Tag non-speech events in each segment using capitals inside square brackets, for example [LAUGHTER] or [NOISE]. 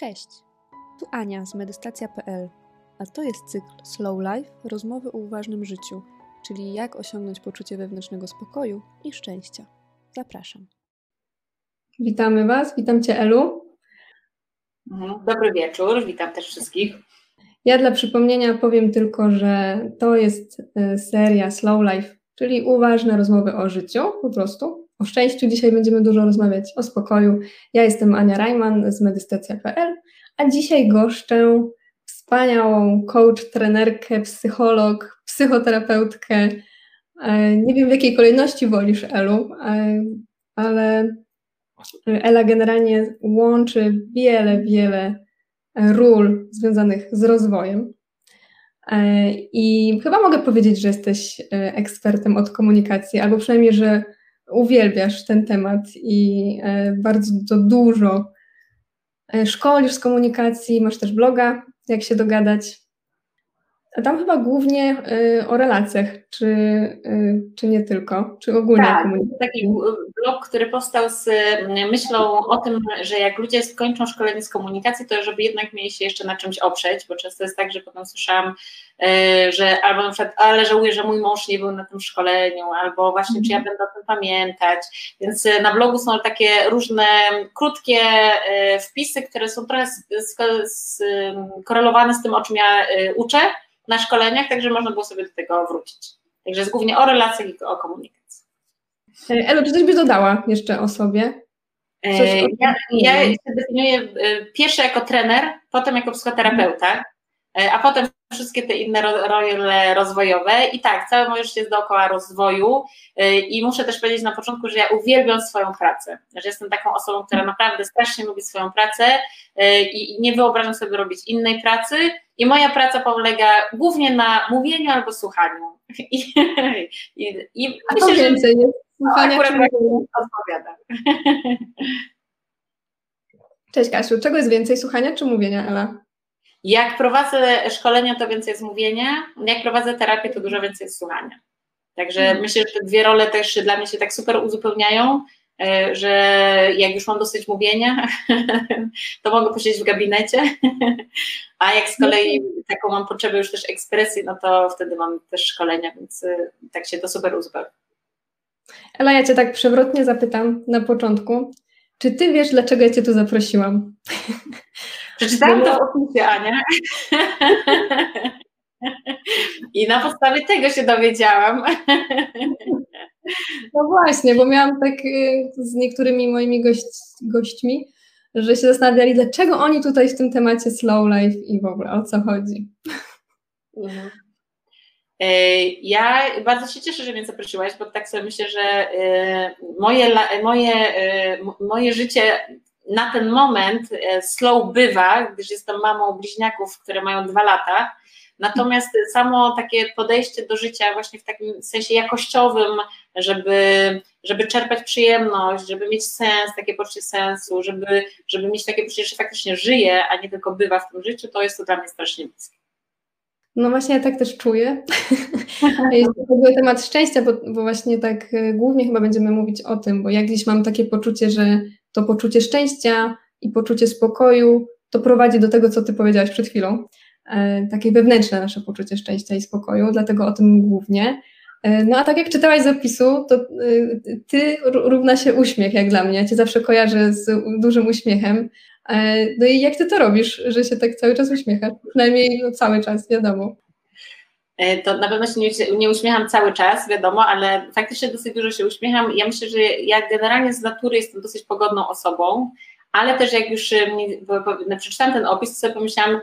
Cześć, tu Ania z medystacja.pl, a to jest cykl Slow Life rozmowy o uważnym życiu, czyli jak osiągnąć poczucie wewnętrznego spokoju i szczęścia. Zapraszam. Witamy Was, witam Cię Elu. Dobry wieczór, witam też wszystkich. Ja dla przypomnienia powiem tylko, że to jest e, seria Slow Life, czyli uważne rozmowy o życiu, po prostu. O szczęściu dzisiaj będziemy dużo rozmawiać, o spokoju. Ja jestem Ania Rajman z medystacja.pl, a dzisiaj goszczę wspaniałą coach, trenerkę, psycholog, psychoterapeutkę. E, nie wiem w jakiej kolejności wolisz, Elu, e, ale Ela generalnie łączy wiele, wiele ról związanych z rozwojem. E, I chyba mogę powiedzieć, że jesteś ekspertem od komunikacji, albo przynajmniej, że uwielbiasz ten temat i bardzo dużo szkolisz z komunikacji, masz też bloga, jak się dogadać. A tam chyba głównie y, o relacjach, czy, y, czy nie tylko, czy ogólnie tak, taki blog, który powstał z myślą o tym, że jak ludzie skończą szkolenie z komunikacji, to żeby jednak mieli się jeszcze na czymś oprzeć, bo często jest tak, że potem słyszałam, y, że albo na przykład, ale żałuję, że mój mąż nie był na tym szkoleniu, albo właśnie, czy ja mhm. będę o tym pamiętać, więc na blogu są takie różne krótkie wpisy, które są trochę skorelowane z tym, o czym ja uczę, na szkoleniach, także można było sobie do tego wrócić. Także jest głównie o relacjach i o komunikacji. E, Elo, czy coś byś dodała jeszcze o sobie? E, ja, ja się definiuję e, pierwsze jako trener, potem jako psychoterapeuta, a potem wszystkie te inne role rozwojowe. I tak, całe moje życie jest dookoła rozwoju i muszę też powiedzieć na początku, że ja uwielbiam swoją pracę, że jestem taką osobą, która naprawdę strasznie lubi swoją pracę i nie wyobrażam sobie robić innej pracy i moja praca polega głównie na mówieniu albo słuchaniu. [LAUGHS] I, i, i A myślę, więcej, że słuchania akurat tak. [LAUGHS] Cześć Kasiu, czego jest więcej, słuchania czy mówienia, Ela? Jak prowadzę szkolenia, to więcej jest mówienia, jak prowadzę terapię, to dużo więcej jest słuchania. Także hmm. myślę, że te dwie role też dla mnie się tak super uzupełniają, e, że jak już mam dosyć mówienia, [LAUGHS] to mogę posiedzieć w gabinecie, [LAUGHS] a jak z kolei taką mam potrzebę już też ekspresji, no to wtedy mam też szkolenia, więc e, tak się to super uzupełnia. Ela, ja Cię tak przewrotnie zapytam na początku, czy Ty wiesz, dlaczego ja Cię tu zaprosiłam? [LAUGHS] Przeczytałam to w opisie, Ania. I na podstawie tego się dowiedziałam. No właśnie, bo miałam tak y, z niektórymi moimi gość, gośćmi, że się zastanawiali, dlaczego oni tutaj w tym temacie slow life i w ogóle o co chodzi. Mhm. E, ja bardzo się cieszę, że mnie zaprosiłaś, bo tak sobie myślę, że e, moje, moje, e, moje życie na ten moment slow bywa, gdyż jestem mamą bliźniaków, które mają dwa lata. Natomiast samo takie podejście do życia, właśnie w takim sensie jakościowym, żeby, żeby czerpać przyjemność, żeby mieć sens, takie poczucie sensu, żeby, żeby mieć takie poczucie, że faktycznie żyje, a nie tylko bywa w tym życiu, to jest to dla mnie strasznie bliskie. No właśnie ja tak też czuję. Jest w ogóle temat szczęścia, bo, bo, właśnie tak e, głównie chyba będziemy mówić o tym, bo ja gdzieś mam takie poczucie, że to poczucie szczęścia i poczucie spokoju to prowadzi do tego, co ty powiedziałaś przed chwilą. E, takie wewnętrzne nasze poczucie szczęścia i spokoju, dlatego o tym głównie. E, no a tak jak czytałaś zapisu, to e, ty równa się uśmiech jak dla mnie. Cię zawsze kojarzę z dużym uśmiechem. No i jak ty to robisz, że się tak cały czas uśmiechasz? Przynajmniej no, cały czas, wiadomo. E, to na pewno się nie, nie, uśmiecham cały czas, wiadomo, ale faktycznie dosyć dużo się uśmiecham. Ja myślę, że ja generalnie z natury jestem dosyć pogodną osobą, ale też jak już no, przeczytałam ten opis, to sobie pomyślałam,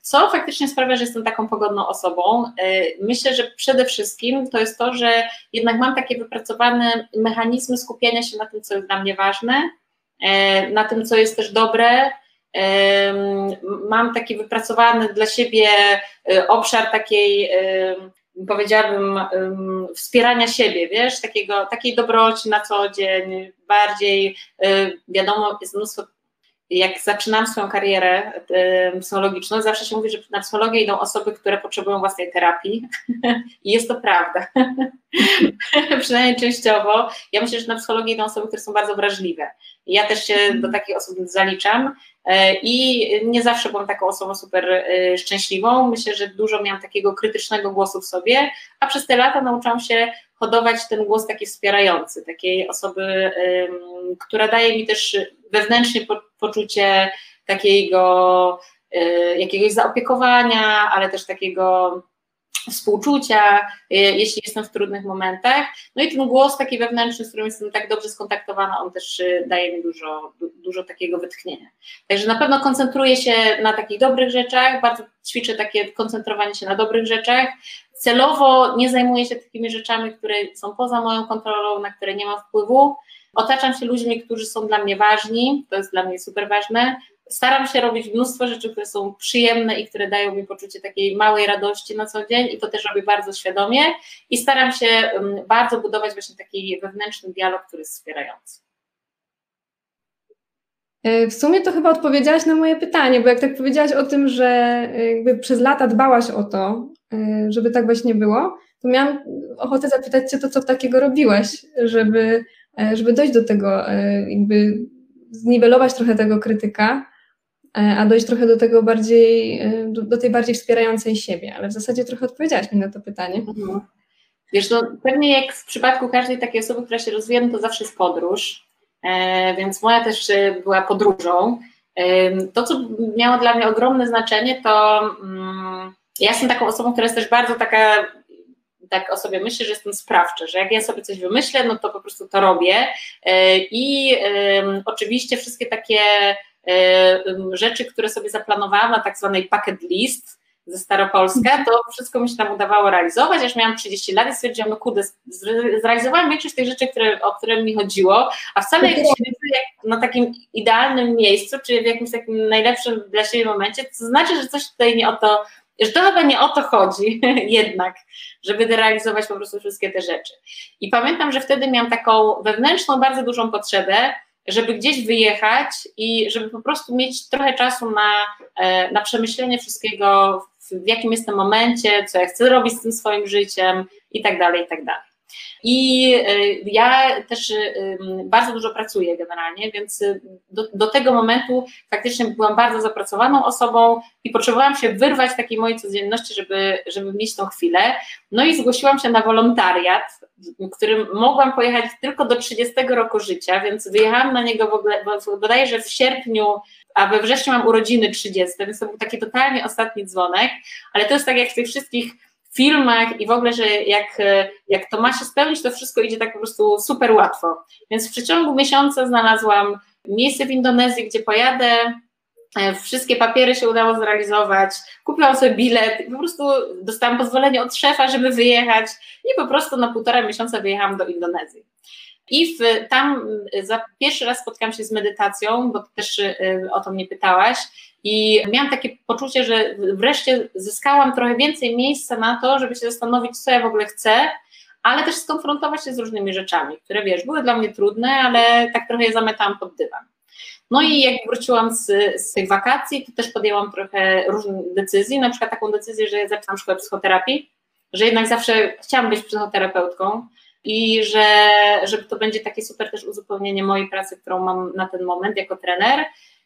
co faktycznie sprawia, że jestem taką pogodną osobą. Myślę, że przede wszystkim to jest to, że jednak mam takie wypracowane mechanizmy skupiania się na tym, co jest dla mnie ważne, E, na tym, co jest też dobre. E, mam taki wypracowany dla siebie e, obszar takiej, powiedziałabym, wspierania siebie, wiesz, takiego, takiej dobroci na co dzień, bardziej, wiadomo, jest mnóstwo jak zaczynam swoją karierę psychologiczną, zawsze się mówi, że na psychologię idą osoby, które potrzebują własnej terapii [LAUGHS] i jest to prawda. [LAUGHS] Przynajmniej częściowo. Ja myślę, że na psychologię idą osoby, które są bardzo wrażliwe. Ja też się do takich osób zaliczam e, i nie zawsze byłam taką osobą super e, szczęśliwą. Myślę, że dużo miałam takiego krytycznego głosu w sobie, a przez te lata nauczyłam się hodować ten głos taki wspierający, takiej osoby, która daje mi też wewnętrznie poczucie takiego e, jakiegoś zaopiekowania, ale też takiego współczucia, e, jeśli jestem w trudnych momentach. No i ten głos taki wewnętrzny, z którym jestem tak dobrze skontaktowana, on też e, daje mi dużo, dużo takiego wytchnienia. Także na pewno koncentruję się na takich dobrych rzeczach, bardzo ćwiczę takie koncentrowanie się na dobrych rzeczach. Celowo nie zajmuję się takimi rzeczami, które są poza moją kontrolą, na które nie mam wpływu. Otaczam się ludźmi, którzy są dla mnie ważni, to jest dla mnie super ważne. Staram się robić mnóstwo rzeczy, które są przyjemne i które dają mi poczucie takiej małej radości na co dzień i to też robię bardzo świadomie i staram się bardzo budować właśnie taki wewnętrzny dialog, który jest wspierający. E, w sumie to chyba odpowiedziałaś na moje pytanie, bo jak tak powiedziałaś o tym, że jakby przez lata dbałaś o to, e, żeby tak właśnie było, to miałam ochotę zapytać Cię to, co takiego robiłaś, żeby, e, żeby dojść do tego, jakby zniwelować trochę tego krytyka, a dojść trochę do tego bardziej, do, do tej bardziej wspierającej siebie, ale w zasadzie trochę odpowiedziałaś mi na to pytanie. Mhm. Wiesz, no pewnie jak w przypadku każdej takiej osoby, która się rozwija, no to zawsze jest podróż, e, więc moja też e, była podróżą. E, to, co miało dla mnie ogromne znaczenie, to mm, ja jestem taką osobą, która jest też bardzo taka tak o sobie myślę, że jestem sprawcza, że jak ja sobie coś wymyślę, no to po prostu to robię. I oczywiście wszystkie takie rzeczy, które sobie zaplanowałam na tak zwanej bucket list ze Staropolska, to wszystko mi się tam udawało realizować, aż miałam 30 lat i stwierdziłam, no kurde, zrealizowałam większość tych rzeczy, które, o które mi chodziło, a wcale jak się na takim idealnym miejscu, czy w jakimś takim najlepszym dla siebie momencie, to znaczy, że coś tutaj nie o to, że to chyba nie o to chodzi [LAUGHS] jednak, żeby realizować po prostu wszystkie te rzeczy. I pamiętam, że wtedy miałam taką wewnętrzną, bardzo dużą potrzebę, żeby gdzieś wyjechać i żeby po prostu mieć trochę czasu na, e, na przemyślenie wszystkiego, w jakim jestem momencie, co ja chcę robić z tym swoim życiem i tak dalej, i tak dalej. I e, ja też e, bardzo dużo pracuję generalnie, więc do, do, tego momentu faktycznie byłam bardzo zapracowaną osobą i potrzebowałam się wyrwać takiej mojej codzienności, żeby, żeby mieć tą chwilę. No i zgłosiłam się na wolontariat, którym mogłam pojechać tylko do 30 roku życia, więc wyjechałam na niego w ogóle, bodajże w sierpniu, a we wrześniu mam urodziny 30, więc to był taki totalnie ostatni dzwonek, ale to jest tak jak w tych wszystkich filmach i w ogóle, że jak, jak to ma się spełnić, to wszystko idzie tak po prostu super łatwo. Więc w przeciągu miesiąca znalazłam miejsce w Indonezji, gdzie pojadę, e, wszystkie papiery się udało zrealizować, kupiłam sobie bilet po prostu dostałam pozwolenie od szefa, żeby wyjechać i po prostu na półtora miesiąca wyjechałam do Indonezji. I w, tam za pierwszy raz spotkałam się z medytacją, bo też o to mnie pytałaś i miałam takie poczucie, że wreszcie zyskałam trochę więcej miejsca na to, żeby się zastanowić, co ja w ogóle chcę, ale też skonfrontować się z różnymi rzeczami, które wiesz, były dla mnie trudne, ale tak trochę je zametałam pod dywan. No i jak wróciłam z, z tych wakacji, to też podjęłam trochę różnych decyzji, na przykład taką decyzję, że zaczynam szkołę psychoterapii, że jednak zawsze chciałam być psychoterapeutką i że, że to będzie takie super też uzupełnienie mojej pracy, którą mam na ten moment jako trener,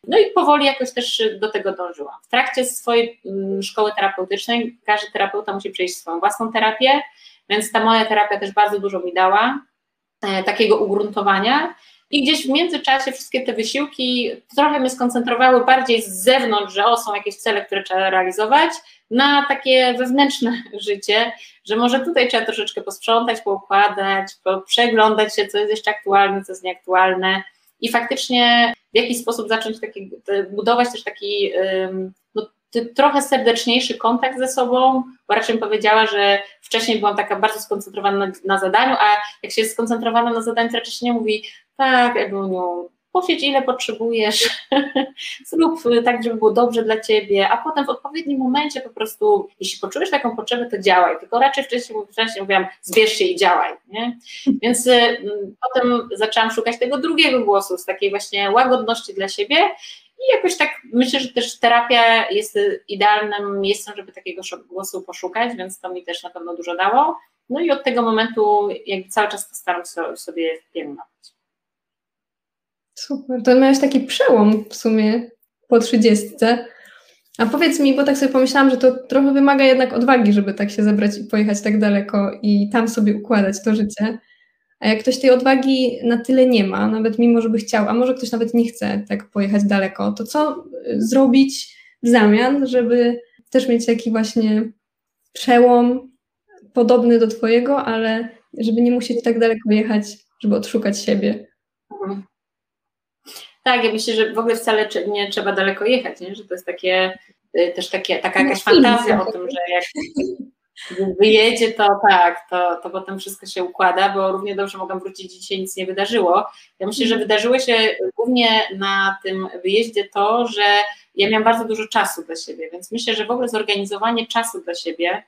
no i powoli jakoś też do tego dążyłam. W trakcie swojej mm, szkoły terapeutycznej każdy terapeuta musi przejść swoją własną terapię, więc ta moja terapia też bardzo dużo mi dała e, takiego ugruntowania. I gdzieś w międzyczasie wszystkie te wysiłki trochę mnie skoncentrowały bardziej z zewnątrz, że o, są jakieś cele, które trzeba realizować, na takie wewnętrzne [LAUGHS] życie, że może tutaj trzeba troszeczkę posprzątać, poukładać, przeglądać się, co jest jeszcze aktualne, co jest nieaktualne i faktycznie w jakiś sposób zacząć taki, budować też taki no, trochę serdeczniejszy kontakt ze sobą, bo raczej bym powiedziała, że wcześniej byłam taka bardzo skoncentrowana na, na zadaniu, a jak się jest skoncentrowana na zadaniu, to raczej się nie mówi, tak, Ebuniu, powiedz ile potrzebujesz, [LAUGHS] zrób tak, żeby było dobrze dla ciebie, a potem w odpowiednim momencie po prostu, jeśli poczujesz taką potrzebę, to działaj, tylko raczej wcześniej, wcześniej mówiłam, zbierz się i działaj, nie? [LAUGHS] Więc y, potem zaczęłam szukać tego drugiego głosu, z takiej właśnie łagodności dla siebie I jakoś tak myślę, że też terapia jest idealnym miejscem, żeby takiego głosu poszukać, więc to mi też na pewno dużo dało. No i od tego momentu jakby cały czas to staram się sobie pielęgnować. Super, to miałeś taki przełom w sumie po trzydziestce. A powiedz mi, bo tak sobie pomyślałam, że to trochę wymaga jednak odwagi, żeby tak się zebrać i pojechać tak daleko i tam sobie układać to życie. A jak ktoś tej odwagi na tyle nie ma, nawet mimo, żeby chciał, a może ktoś nawet nie chce tak pojechać daleko, to co y, zrobić w zamian, żeby też mieć taki właśnie przełom podobny do Twojego, ale żeby nie musieć tak daleko jechać, żeby odszukać siebie. Mhm. Tak, ja myślę, że w ogóle wcale nie trzeba daleko jechać, nie? że to jest takie y, też takie, taka jakaś no, fantazja o tym, że jak [LAUGHS] wyjedzie, to tak, to, to potem wszystko się układa, bo równie dobrze mogą wrócić i dzisiaj nic nie wydarzyło. Ja myślę, że mhm. wydarzyło się głównie na tym wyjeździe to, że ja miałam bardzo dużo czasu dla siebie, więc myślę, że w ogóle zorganizowanie czasu dla siebie,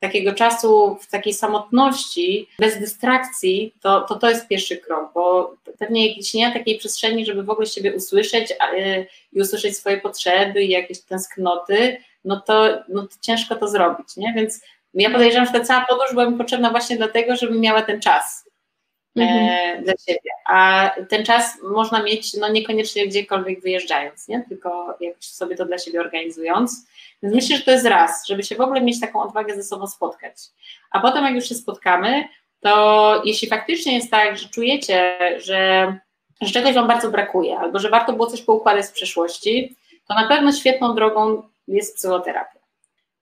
takiego czasu w takiej samotności, bez dystrakcji, to, to to jest pierwszy krok, bo pewnie jeśli nie ma takiej przestrzeni, żeby w ogóle siebie usłyszeć y, i usłyszeć swoje potrzeby i jakieś tęsknoty, no to, no to ciężko to zrobić, nie? Więc ja podejrzewam, że ta cała podróż była mi potrzebna właśnie dlatego, żebym miała ten czas mhm. dla siebie. A ten czas można mieć no niekoniecznie gdziekolwiek wyjeżdżając, nie? tylko jakoś sobie to dla siebie organizując. Więc myślę, że to jest raz, żeby się w ogóle mieć taką odwagę ze sobą spotkać. A potem, jak już się spotkamy, to jeśli faktycznie jest tak, że czujecie, że, że czegoś Wam bardzo brakuje, albo że warto było coś poukładać z przeszłości, to na pewno świetną drogą jest psychoterapia.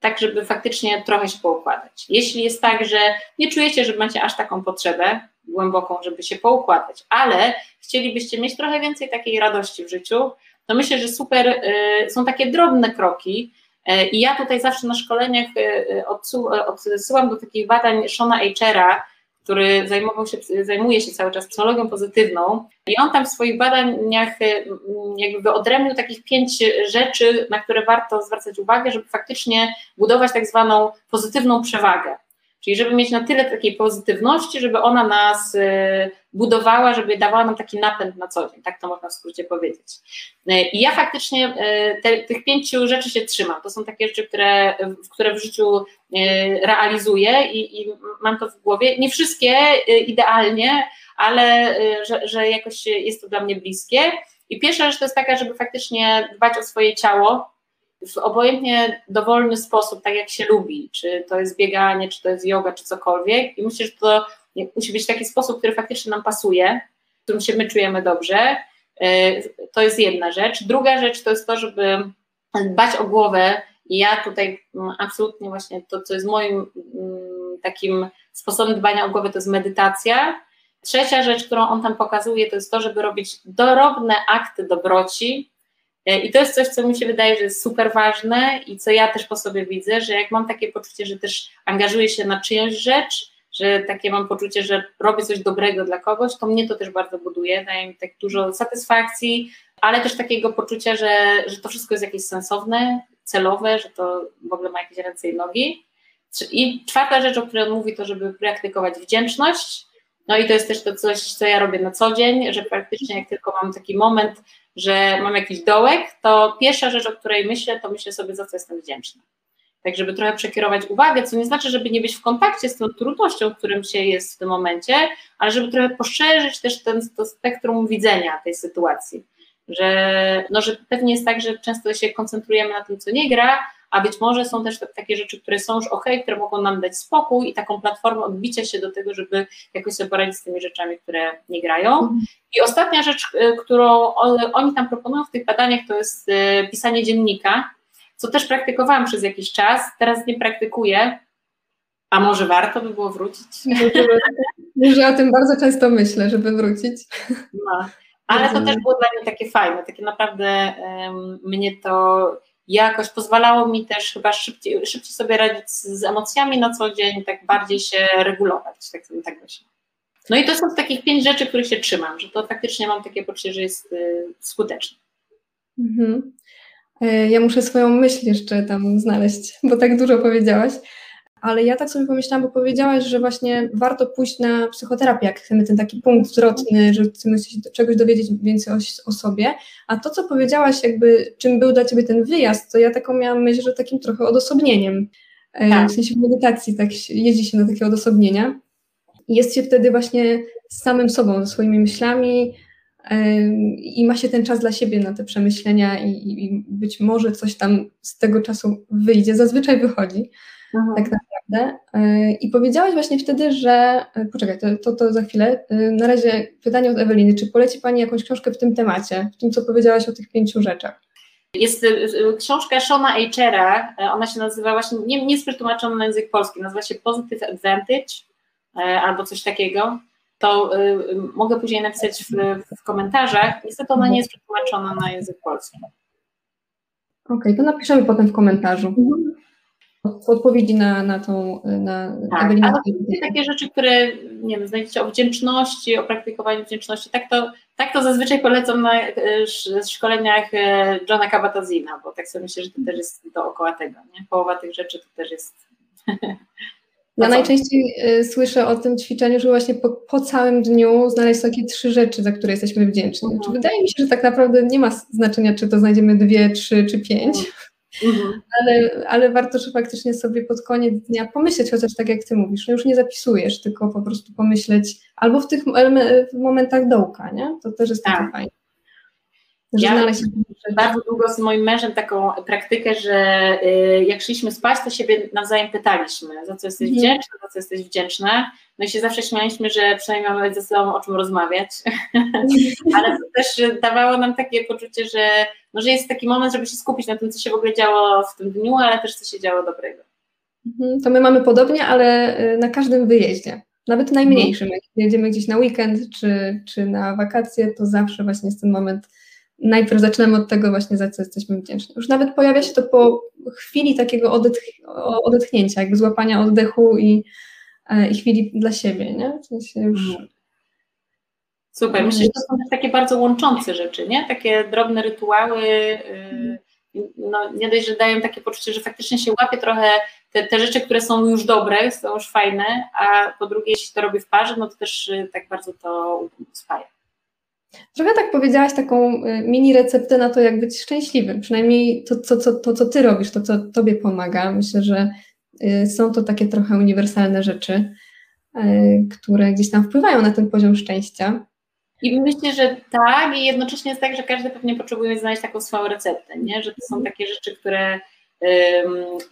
Tak, żeby faktycznie trochę się poukładać. Jeśli jest tak, że nie czujecie, że macie aż taką potrzebę głęboką, żeby się poukładać, ale chcielibyście mieć trochę więcej takiej radości w życiu, to myślę, że super y, są takie drobne kroki, y, i ja tutaj zawsze na szkoleniach y, odsyłam do takich badań Shona Eichera, który się, zajmuje się cały czas psychologią pozytywną. I on tam w swoich badaniach y, jakby wyodrębnił takich pięć rzeczy, na które warto zwracać uwagę, żeby faktycznie budować tak zwaną pozytywną przewagę. Czyli żeby mieć na tyle takiej pozytywności, żeby ona nas y, budowała, żeby dawała nam taki napęd na co dzień, tak to można w skrócie powiedzieć. Y, I ja faktycznie te, tych pięciu rzeczy się trzymam. To są takie rzeczy, które, które w życiu realizuję i, i mam to w głowie. Nie wszystkie idealnie, ale że, że jakoś jest to dla mnie bliskie. I pierwsza rzecz to jest taka, żeby faktycznie dbać o swoje ciało, w obojętnie dowolny sposób, tak jak się lubi, czy to jest bieganie, czy to jest yoga, czy cokolwiek. I myślę, że to musi być taki sposób, który faktycznie nam pasuje, w którym się my czujemy dobrze. E, to jest jedna rzecz. Druga rzecz to jest to, żeby dbać o głowę. I ja tutaj mm, absolutnie właśnie to, co jest moim mm, takim sposobem dbania o głowę, to jest medytacja. Trzecia rzecz, którą on tam pokazuje, to jest to, żeby robić dorobne akty dobroci, I to jest coś, co mi się wydaje, że jest super ważne i co ja też po sobie widzę, że jak mam takie poczucie, że też angażuję się na czyjąś rzecz, że takie mam poczucie, że robię coś dobrego dla kogoś, to mnie to też bardzo buduje, daje mi tak dużo satysfakcji, ale też takiego poczucia, że, że to wszystko jest jakieś sensowne, celowe, że to w ogóle ma jakieś ręce i nogi. I czwarta rzecz, o której on mówi, to żeby praktykować wdzięczność. No i to jest też to coś, co ja robię na co dzień, że praktycznie jak tylko mam taki moment, że mam jakiś dołek, to pierwsza rzecz, o której myślę, to myślę sobie, za co jestem wdzięczna. Tak, żeby trochę przekierować uwagę, co nie znaczy, żeby nie być w kontakcie z tą trudnością, w którym się jest w tym momencie, ale żeby trochę poszerzyć też ten, to spektrum widzenia tej sytuacji. Że, no, że pewnie jest tak, że często się koncentrujemy na tym, co nie gra, a być może są też takie rzeczy, które są już ok, które mogą nam dać spokój i taką platformę odbicia się do tego, żeby jakoś sobie poradzić z tymi rzeczami, które nie grają. I ostatnia rzecz, y, którą oni tam proponują w tych badaniach, to jest y, pisanie dziennika, co też praktykowałam przez jakiś czas, teraz nie praktykuję, a może warto by było wrócić? [LAUGHS] Ja o tym bardzo często myślę, żeby wrócić. No. Ale to też było dla mnie takie fajne, takie naprawdę um, mnie to jakoś pozwalało mi też chyba szybciej, szybciej sobie radzić z emocjami na co dzień, tak bardziej się regulować, tak tak myślę. No i to są takich pięć rzeczy, których się trzymam, że to faktycznie mam takie poczucie, że jest y, skuteczne. Mhm. E, ja muszę swoją myśl jeszcze tam znaleźć, bo tak dużo powiedziałaś. Ale ja tak sobie pomyślałam, bo powiedziałaś, że właśnie warto pójść na psychoterapię, jak chcemy ten taki punkt zwrotny, że chcemy się czegoś dowiedzieć więcej o, o sobie, a to, co powiedziałaś, jakby czym był dla Ciebie ten wyjazd, to ja taką miałam myśl, że takim trochę odosobnieniem, e, tak. w sensie w medytacji tak jeździ się na takie odosobnienia jest się wtedy właśnie z samym sobą, ze swoimi myślami, i ma się ten czas dla siebie na te przemyślenia i, i, być może coś tam z tego czasu wyjdzie, zazwyczaj wychodzi, Aha. tak naprawdę. E, I powiedziałaś właśnie wtedy, że, e, poczekaj, to, to, to, za chwilę, e, na razie pytanie od Eweliny, czy poleci Pani jakąś książkę w tym temacie, w tym, co powiedziałaś o tych pięciu rzeczach? Jest książka Shona Eichera, ona się nazywa właśnie, nie, nie jest przetłumaczona na język polski, nazywa się Positive Advantage albo coś takiego to y, mogę później napisać w, w, komentarzach. Niestety ona nie jest przetłumaczona na język polski. Okej, okay, to napiszemy potem w komentarzu. Mhm. Odpowiedzi na, na tą. Na tak, ale takie rzeczy, które nie wiem, znajdziecie o wdzięczności, o praktykowaniu wdzięczności, tak to, tak to zazwyczaj polecam na y, szkoleniach y, Johna Kabatazina, bo tak sobie myślę, że to też jest dookoła tego. Nie? Połowa tych rzeczy to też jest [LAUGHS] Ja najczęściej y, słyszę o tym ćwiczeniu, że właśnie po, po, całym dniu znaleźć takie trzy rzeczy, za które jesteśmy wdzięczni. Mhm. Wydaje mi się, że tak naprawdę nie ma znaczenia, czy to znajdziemy dwie, trzy czy pięć, mhm. ale, ale warto, że faktycznie sobie pod koniec dnia pomyśleć, chociaż tak jak ty mówisz, no już nie zapisujesz, tylko po prostu pomyśleć albo w tych w momentach dołka, nie? To też jest tak. takie fajne. Ja bardzo długo z moim mężem taką praktykę, że y, jak szliśmy spać, to siebie nawzajem pytaliśmy, za co jesteś mhm. wdzięczna, za co jesteś wdzięczna. No i się zawsze śmialiśmy, że przynajmniej mamy ze sobą o czym rozmawiać, [LAUGHS] ale to też dawało nam takie poczucie, że, no, że jest taki moment, żeby się skupić na tym, co się w ogóle działo w tym dniu, ale też co się działo dobrego. Mhm, to my mamy podobnie, ale y, na każdym wyjeździe. Nawet najmniejszym, jak jedziemy gdzieś na weekend czy, czy na wakacje, to zawsze właśnie jest ten moment najpierw zaczynamy od tego właśnie, za co jesteśmy wdzięczni. Już nawet pojawia się to po chwili takiego odetch odetchnięcia, jakby złapania oddechu i, e, i chwili dla siebie, nie? W sensie już... Mhm. Super, myślę, że to są takie bardzo łączące rzeczy, nie? Takie drobne rytuały, y, no, nie dość, że dają takie poczucie, że faktycznie się łapie trochę te, te rzeczy, które są już dobre, są już fajne, a po drugie, jeśli to robię w parze, no to też y, tak bardzo to spaja. Trochę tak powiedziałaś taką y, mini receptę na to, jak być szczęśliwym. Przynajmniej to, co, co, to, co ty robisz, to, co tobie pomaga. Myślę, że y, są to takie trochę uniwersalne rzeczy, y, które gdzieś tam wpływają na ten poziom szczęścia. I myślę, że tak, i jednocześnie jest tak, że każdy pewnie potrzebuje znaleźć taką swoją receptę, nie? że to są mhm. takie rzeczy, które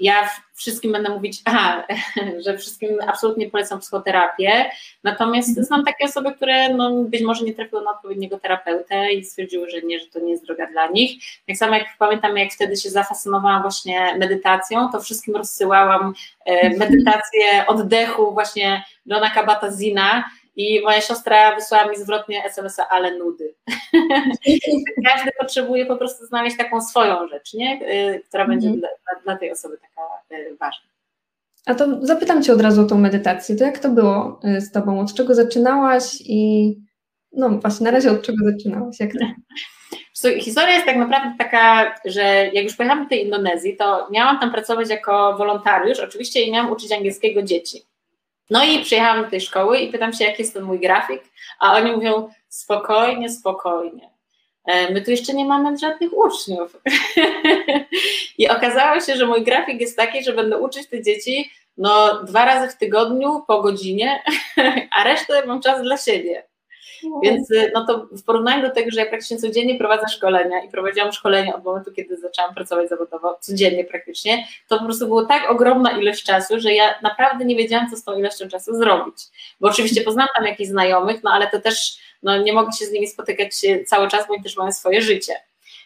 ja wszystkim będę mówić, aha, [LAUGHS] że wszystkim absolutnie polecam psychoterapię, natomiast mhm. znam takie osoby, które no, być może nie trafiły na odpowiedniego terapeutę i stwierdziły, że nie, że to nie jest droga dla nich. Tak samo jak pamiętam, jak wtedy się zafascynowałam właśnie medytacją, to wszystkim rozsyłałam e, mhm. medytację oddechu właśnie Johna Kabat-Zina, i moja siostra wysłała mi zwrotnie SMS-a, ale nudy. [LAUGHS] Każdy potrzebuje po prostu znaleźć taką swoją rzecz, nie? Y, która będzie mm. dla, dla, tej osoby taka y, ważna. A to zapytam Cię od razu o tą medytację. To jak to było y, z Tobą? Od czego zaczynałaś i no właśnie, na razie od czego zaczynałaś? Jak to? [LAUGHS] Historia jest tak naprawdę taka, że jak już pojechałam do tej Indonezji, to miałam tam pracować jako wolontariusz, oczywiście i miałam uczyć angielskiego dzieci. No i przyjechałam do tej szkoły i pytam się, jaki jest ten mój grafik, a oni mówią spokojnie, spokojnie. E, my tu jeszcze nie mamy żadnych uczniów. [LAUGHS] I okazało się, że mój grafik jest taki, że będę uczyć te dzieci no, dwa razy w tygodniu po godzinie, [LAUGHS] a resztę mam czas dla siebie. Więc y, no to w porównaniu do tego, że ja praktycznie codziennie prowadzę szkolenia i prowadziłam szkolenia od momentu, kiedy zaczęłam pracować zawodowo, codziennie praktycznie, to po prostu było tak ogromna ilość czasu, że ja naprawdę nie wiedziałam, co z tą ilością czasu zrobić. Bo oczywiście poznałam tam jakichś znajomych, no ale to też no, nie mogę się z nimi spotykać cały czas, bo oni też mają swoje życie.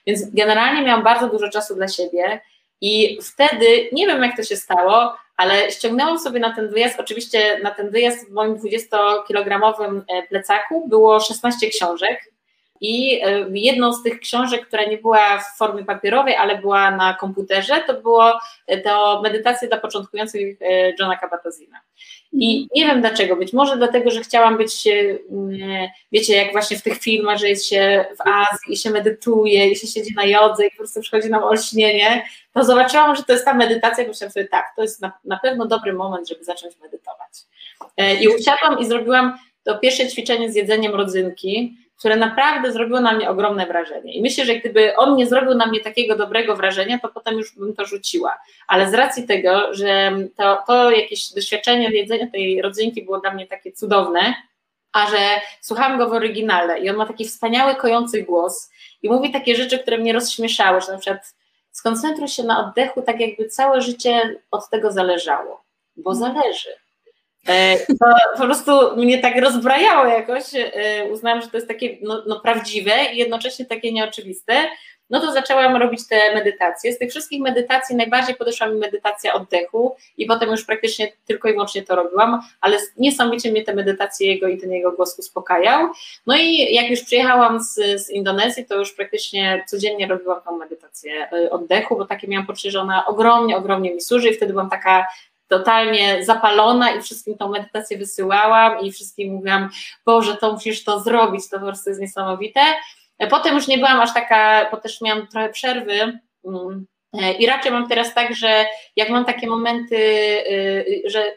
Więc generalnie miałam bardzo dużo czasu dla siebie i wtedy, nie wiem jak to się stało, ale ściągnęłam sobie na ten wyjazd, oczywiście na ten wyjazd w moim 20-kilogramowym e, plecaku było 16 książek, I e, jedną z tych książek, która nie była w formie papierowej, ale była na komputerze, to było e, to medytacja dla początkujących Johna Kabat-Zina. I mhm. nie wiem dlaczego, być może dlatego, że chciałam być, wiecie, jak właśnie w tych filmach, że jest się w Azji i się medytuje, i się siedzi na jodze i po prostu przychodzi nam olśnienie, to zobaczyłam, że to jest ta medytacja myślałam sobie, tak, to jest na, na pewno dobry moment, żeby zacząć medytować. I usiadłam i zrobiłam to pierwsze ćwiczenie z jedzeniem rodzynki, które naprawdę zrobiło na mnie ogromne wrażenie. I myślę, że gdyby on nie zrobił na mnie takiego dobrego wrażenia, to potem już bym to rzuciła. Ale z racji tego, że to, to jakieś doświadczenie jedzenia tej rodzynki było dla mnie takie cudowne, a że słuchałam go w oryginale i on ma taki wspaniały, kojący głos i mówi takie rzeczy, które mnie rozśmieszały, że na przykład skoncentruj się na oddechu, tak jakby całe życie od tego zależało, bo zależy. E, to po prostu mnie tak rozbrajało jakoś. E, uznałam, że to jest takie no, no, prawdziwe i jednocześnie takie nieoczywiste. No to zaczęłam robić te medytacje. Z tych wszystkich medytacji najbardziej podeszła mi medytacja oddechu i potem już praktycznie tylko i wyłącznie to robiłam, ale niesamowicie mnie te medytacje jego i ten jego głos uspokajał. No i jak już przyjechałam z, z Indonezji, to już praktycznie codziennie robiłam tą medytację e, oddechu, bo takie miałam poczucie, że ona ogromnie, ogromnie mi służy i wtedy byłam taka totalnie zapalona i wszystkim tą medytację wysyłałam i wszystkim mówiłam, Boże, to musisz to zrobić, to po prostu jest niesamowite. Potem już nie byłam aż taka, bo też miałam trochę przerwy. Mm, i raczej mam teraz tak, że jak mam takie momenty, y, że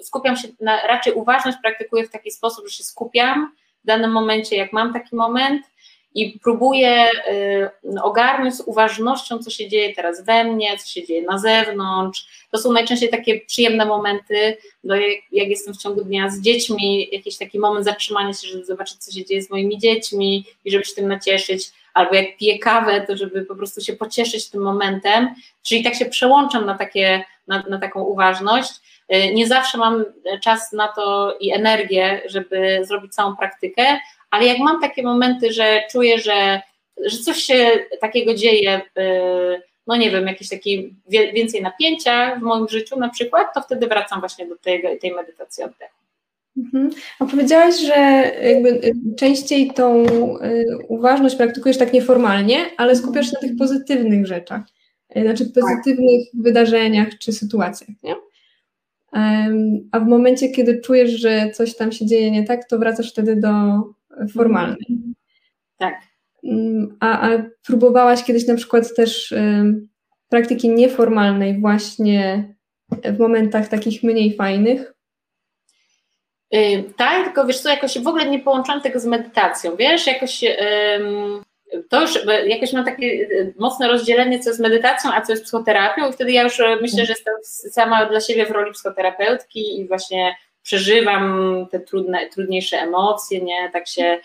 skupiam się, na, raczej uważność praktykuję w taki sposób, że się skupiam w danym momencie, jak mam taki moment i próbuję y, ogarnąć z uważnością, co się dzieje teraz we mnie, co się dzieje na zewnątrz. To są najczęściej takie przyjemne momenty, no jak, jak jestem w ciągu dnia z dziećmi, jakiś taki moment zatrzymania się, żeby zobaczyć, co się dzieje z moimi dziećmi i żeby się tym nacieszyć. Albo jak piję kawę, to żeby po prostu się pocieszyć tym momentem. Czyli tak się przełączam na, takie, na, na taką uważność. Y, nie zawsze mam czas na to i energię, żeby zrobić całą praktykę, ale jak mam takie momenty, że czuję, że, że coś się takiego dzieje, y, no nie wiem, jakieś takie więcej napięcia w moim życiu na przykład, to wtedy wracam właśnie do tej, tej medytacji oddechu. Mhm. A powiedziałaś, że jakby y, częściej tą y, uważność praktykujesz tak nieformalnie, ale skupiasz się na tych pozytywnych rzeczach, znaczy pozytywnych wydarzeniach czy sytuacjach, nie? A w momencie, kiedy czujesz, że coś tam się dzieje nie tak, to wracasz wtedy do formalnej. Tak. Mm, a, a próbowałaś kiedyś na przykład też praktyki nieformalnej właśnie w momentach takich mniej fajnych? Yy, tak, tylko wiesz co, jakoś w ogóle nie połączam tego z medytacją, wiesz, jakoś yy, to już jakoś mam takie y, mocne rozdzielenie, co jest medytacją, a co jest psychoterapią i wtedy ja już y, myślę, że jestem sama dla siebie w roli psychoterapeutki i właśnie przeżywam te trudne, trudniejsze emocje, nie, tak się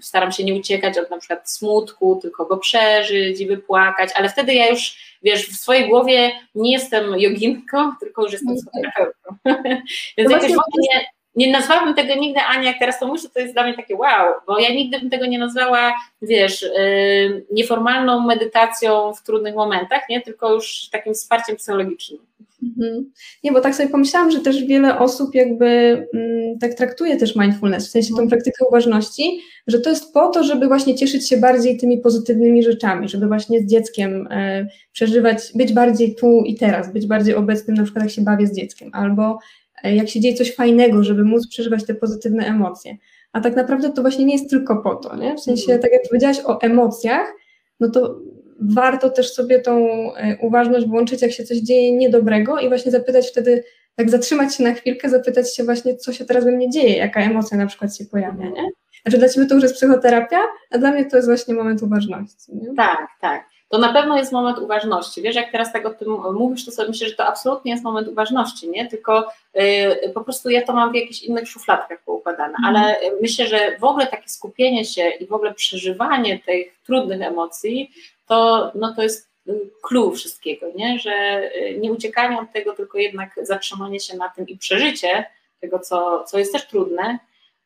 staram się nie uciekać od na przykład smutku, tylko go przeżyć i wypłakać, ale wtedy ja już, wiesz, w swojej głowie nie jestem joginką, [LAUGHS] tylko już jestem psychoterapeutką. [LAUGHS] Więc jakoś w ogóle nie, nie nazwałabym tego nigdy, Ania, jak teraz to muszę, to jest dla mnie takie wow, bo ja nigdy bym tego nie nazwała, wiesz, yy, nieformalną medytacją w trudnych momentach, nie, tylko już takim wsparciem psychologicznym. Mhm. Nie, bo tak sobie pomyślałam, że też wiele osób jakby mm, tak traktuje też mindfulness, w sensie tą mhm. praktykę uważności, że to jest po to, żeby właśnie cieszyć się bardziej tymi pozytywnymi rzeczami, żeby właśnie z dzieckiem e, przeżywać, być bardziej tu i teraz, być bardziej obecnym, na przykład jak się bawię z dzieckiem, albo e, jak się dzieje coś fajnego, żeby móc przeżywać te pozytywne emocje. A tak naprawdę to właśnie nie jest tylko po to, nie? W sensie, mhm. tak jak powiedziałaś o emocjach, no to warto też sobie tą e, uważność włączyć, jak się coś dzieje niedobrego i właśnie zapytać wtedy, tak zatrzymać się na chwilkę, zapytać się właśnie, co się teraz we mnie dzieje, jaka emocja na przykład się pojawia, nie? Znaczy dla Ciebie to już jest psychoterapia, a dla mnie to jest właśnie moment uważności. Nie? Tak, tak. To na pewno jest moment uważności. Wiesz, jak teraz tego o tym mówisz, to sobie myślę, że to absolutnie jest moment uważności, nie? Tylko yy, po prostu ja to mam w jakichś innych szufladkach poukładane, mm. ale myślę, że w ogóle takie skupienie się i w ogóle przeżywanie tych trudnych emocji to, no to jest clue wszystkiego, nie? że y, nie uciekanie od tego, tylko jednak zatrzymanie się na tym i przeżycie tego, co, co jest też trudne.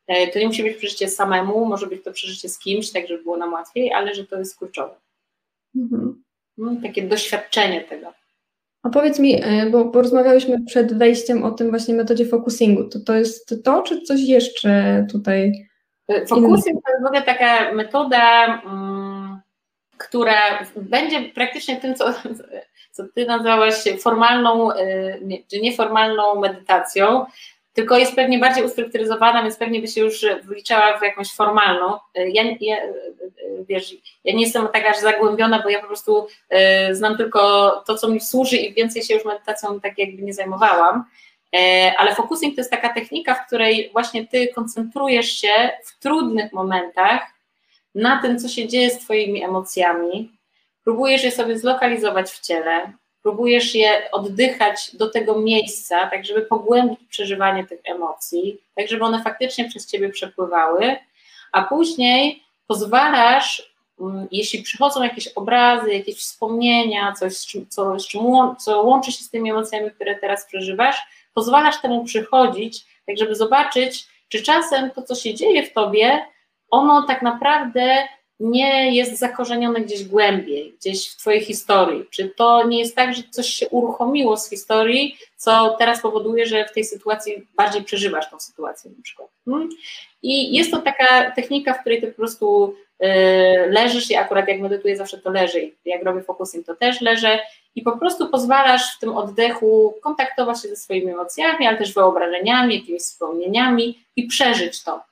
E, to nie musi być przeżycie samemu, może być to przeżycie z kimś, tak żeby było nam łatwiej, ale że to jest kluczowe. Mhm. No, takie doświadczenie tego. A powiedz mi, e, bo porozmawiałyśmy przed wejściem o tym właśnie metodzie focusingu, to to jest to, czy coś jeszcze tutaj Focusing to jest w ogóle taka metoda, która będzie praktycznie tym, co, co ty nazwałaś formalną, y, czy nieformalną medytacją, tylko jest pewnie bardziej ustrukturyzowana, więc pewnie by się już wliczała w jakąś formalną. Y, ja, ja, y, wiesz, ja nie jestem tak aż zagłębiona, bo ja po prostu znam tylko to, co mi służy i więcej się już medytacją tak jakby nie zajmowałam. E, ale focusing to jest taka technika, w której właśnie ty koncentrujesz się w trudnych momentach na tym, co się dzieje z twoimi emocjami, próbujesz je sobie zlokalizować w ciele, próbujesz je oddychać do tego miejsca, tak żeby pogłębić przeżywanie tych emocji, tak żeby one faktycznie przez ciebie przepływały, a później pozwalasz, mm, jeśli przychodzą jakieś obrazy, jakieś wspomnienia, coś, co, co łączy się z tymi emocjami, które teraz przeżywasz, pozwalasz temu przychodzić, tak żeby zobaczyć, czy czasem to, co się dzieje w tobie, ono tak naprawdę nie jest zakorzenione gdzieś głębiej, gdzieś w Twojej historii? Czy to nie jest tak, że coś się uruchomiło z historii, co teraz powoduje, że w tej sytuacji bardziej przeżywasz tą sytuację na przykład? Hmm? I jest to taka technika, w której Ty po prostu y, leżysz i akurat jak medytuję zawsze to leży i jak robię focusing to też leżę i po prostu pozwalasz w tym oddechu kontaktować się ze swoimi emocjami, ale też wyobrażeniami, jakimiś wspomnieniami i przeżyć to.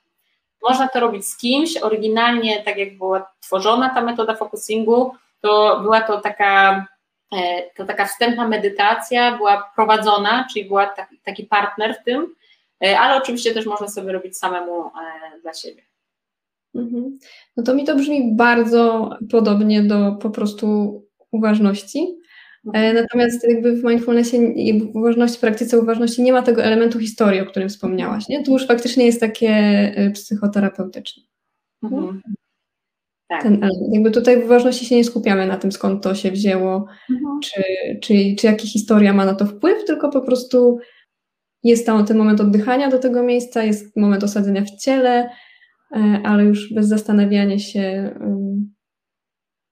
Można to robić z kimś. Oryginalnie, tak jak była tworzona ta metoda focusingu, to była to taka, e, to taka wstępna medytacja, była prowadzona, czyli była taki partner w tym, e, ale oczywiście też można sobie robić samemu e, dla siebie. Mhm. No to mi to brzmi bardzo podobnie do po prostu uważności. E, natomiast jakby w mindfulnessie, w uważności, praktyce uważności nie ma tego elementu historii, o którym wspomniałaś, nie? Tu już faktycznie jest takie e, psychoterapeutyczne. Mhm. Tak. Ten element. Jakby tutaj w uważności się nie skupiamy na tym, skąd to się wzięło, mhm. czy, czy, czy jaka historia ma na to wpływ, tylko po prostu jest tam ten moment oddychania do tego miejsca, jest moment osadzenia w ciele, e, ale już bez zastanawiania się,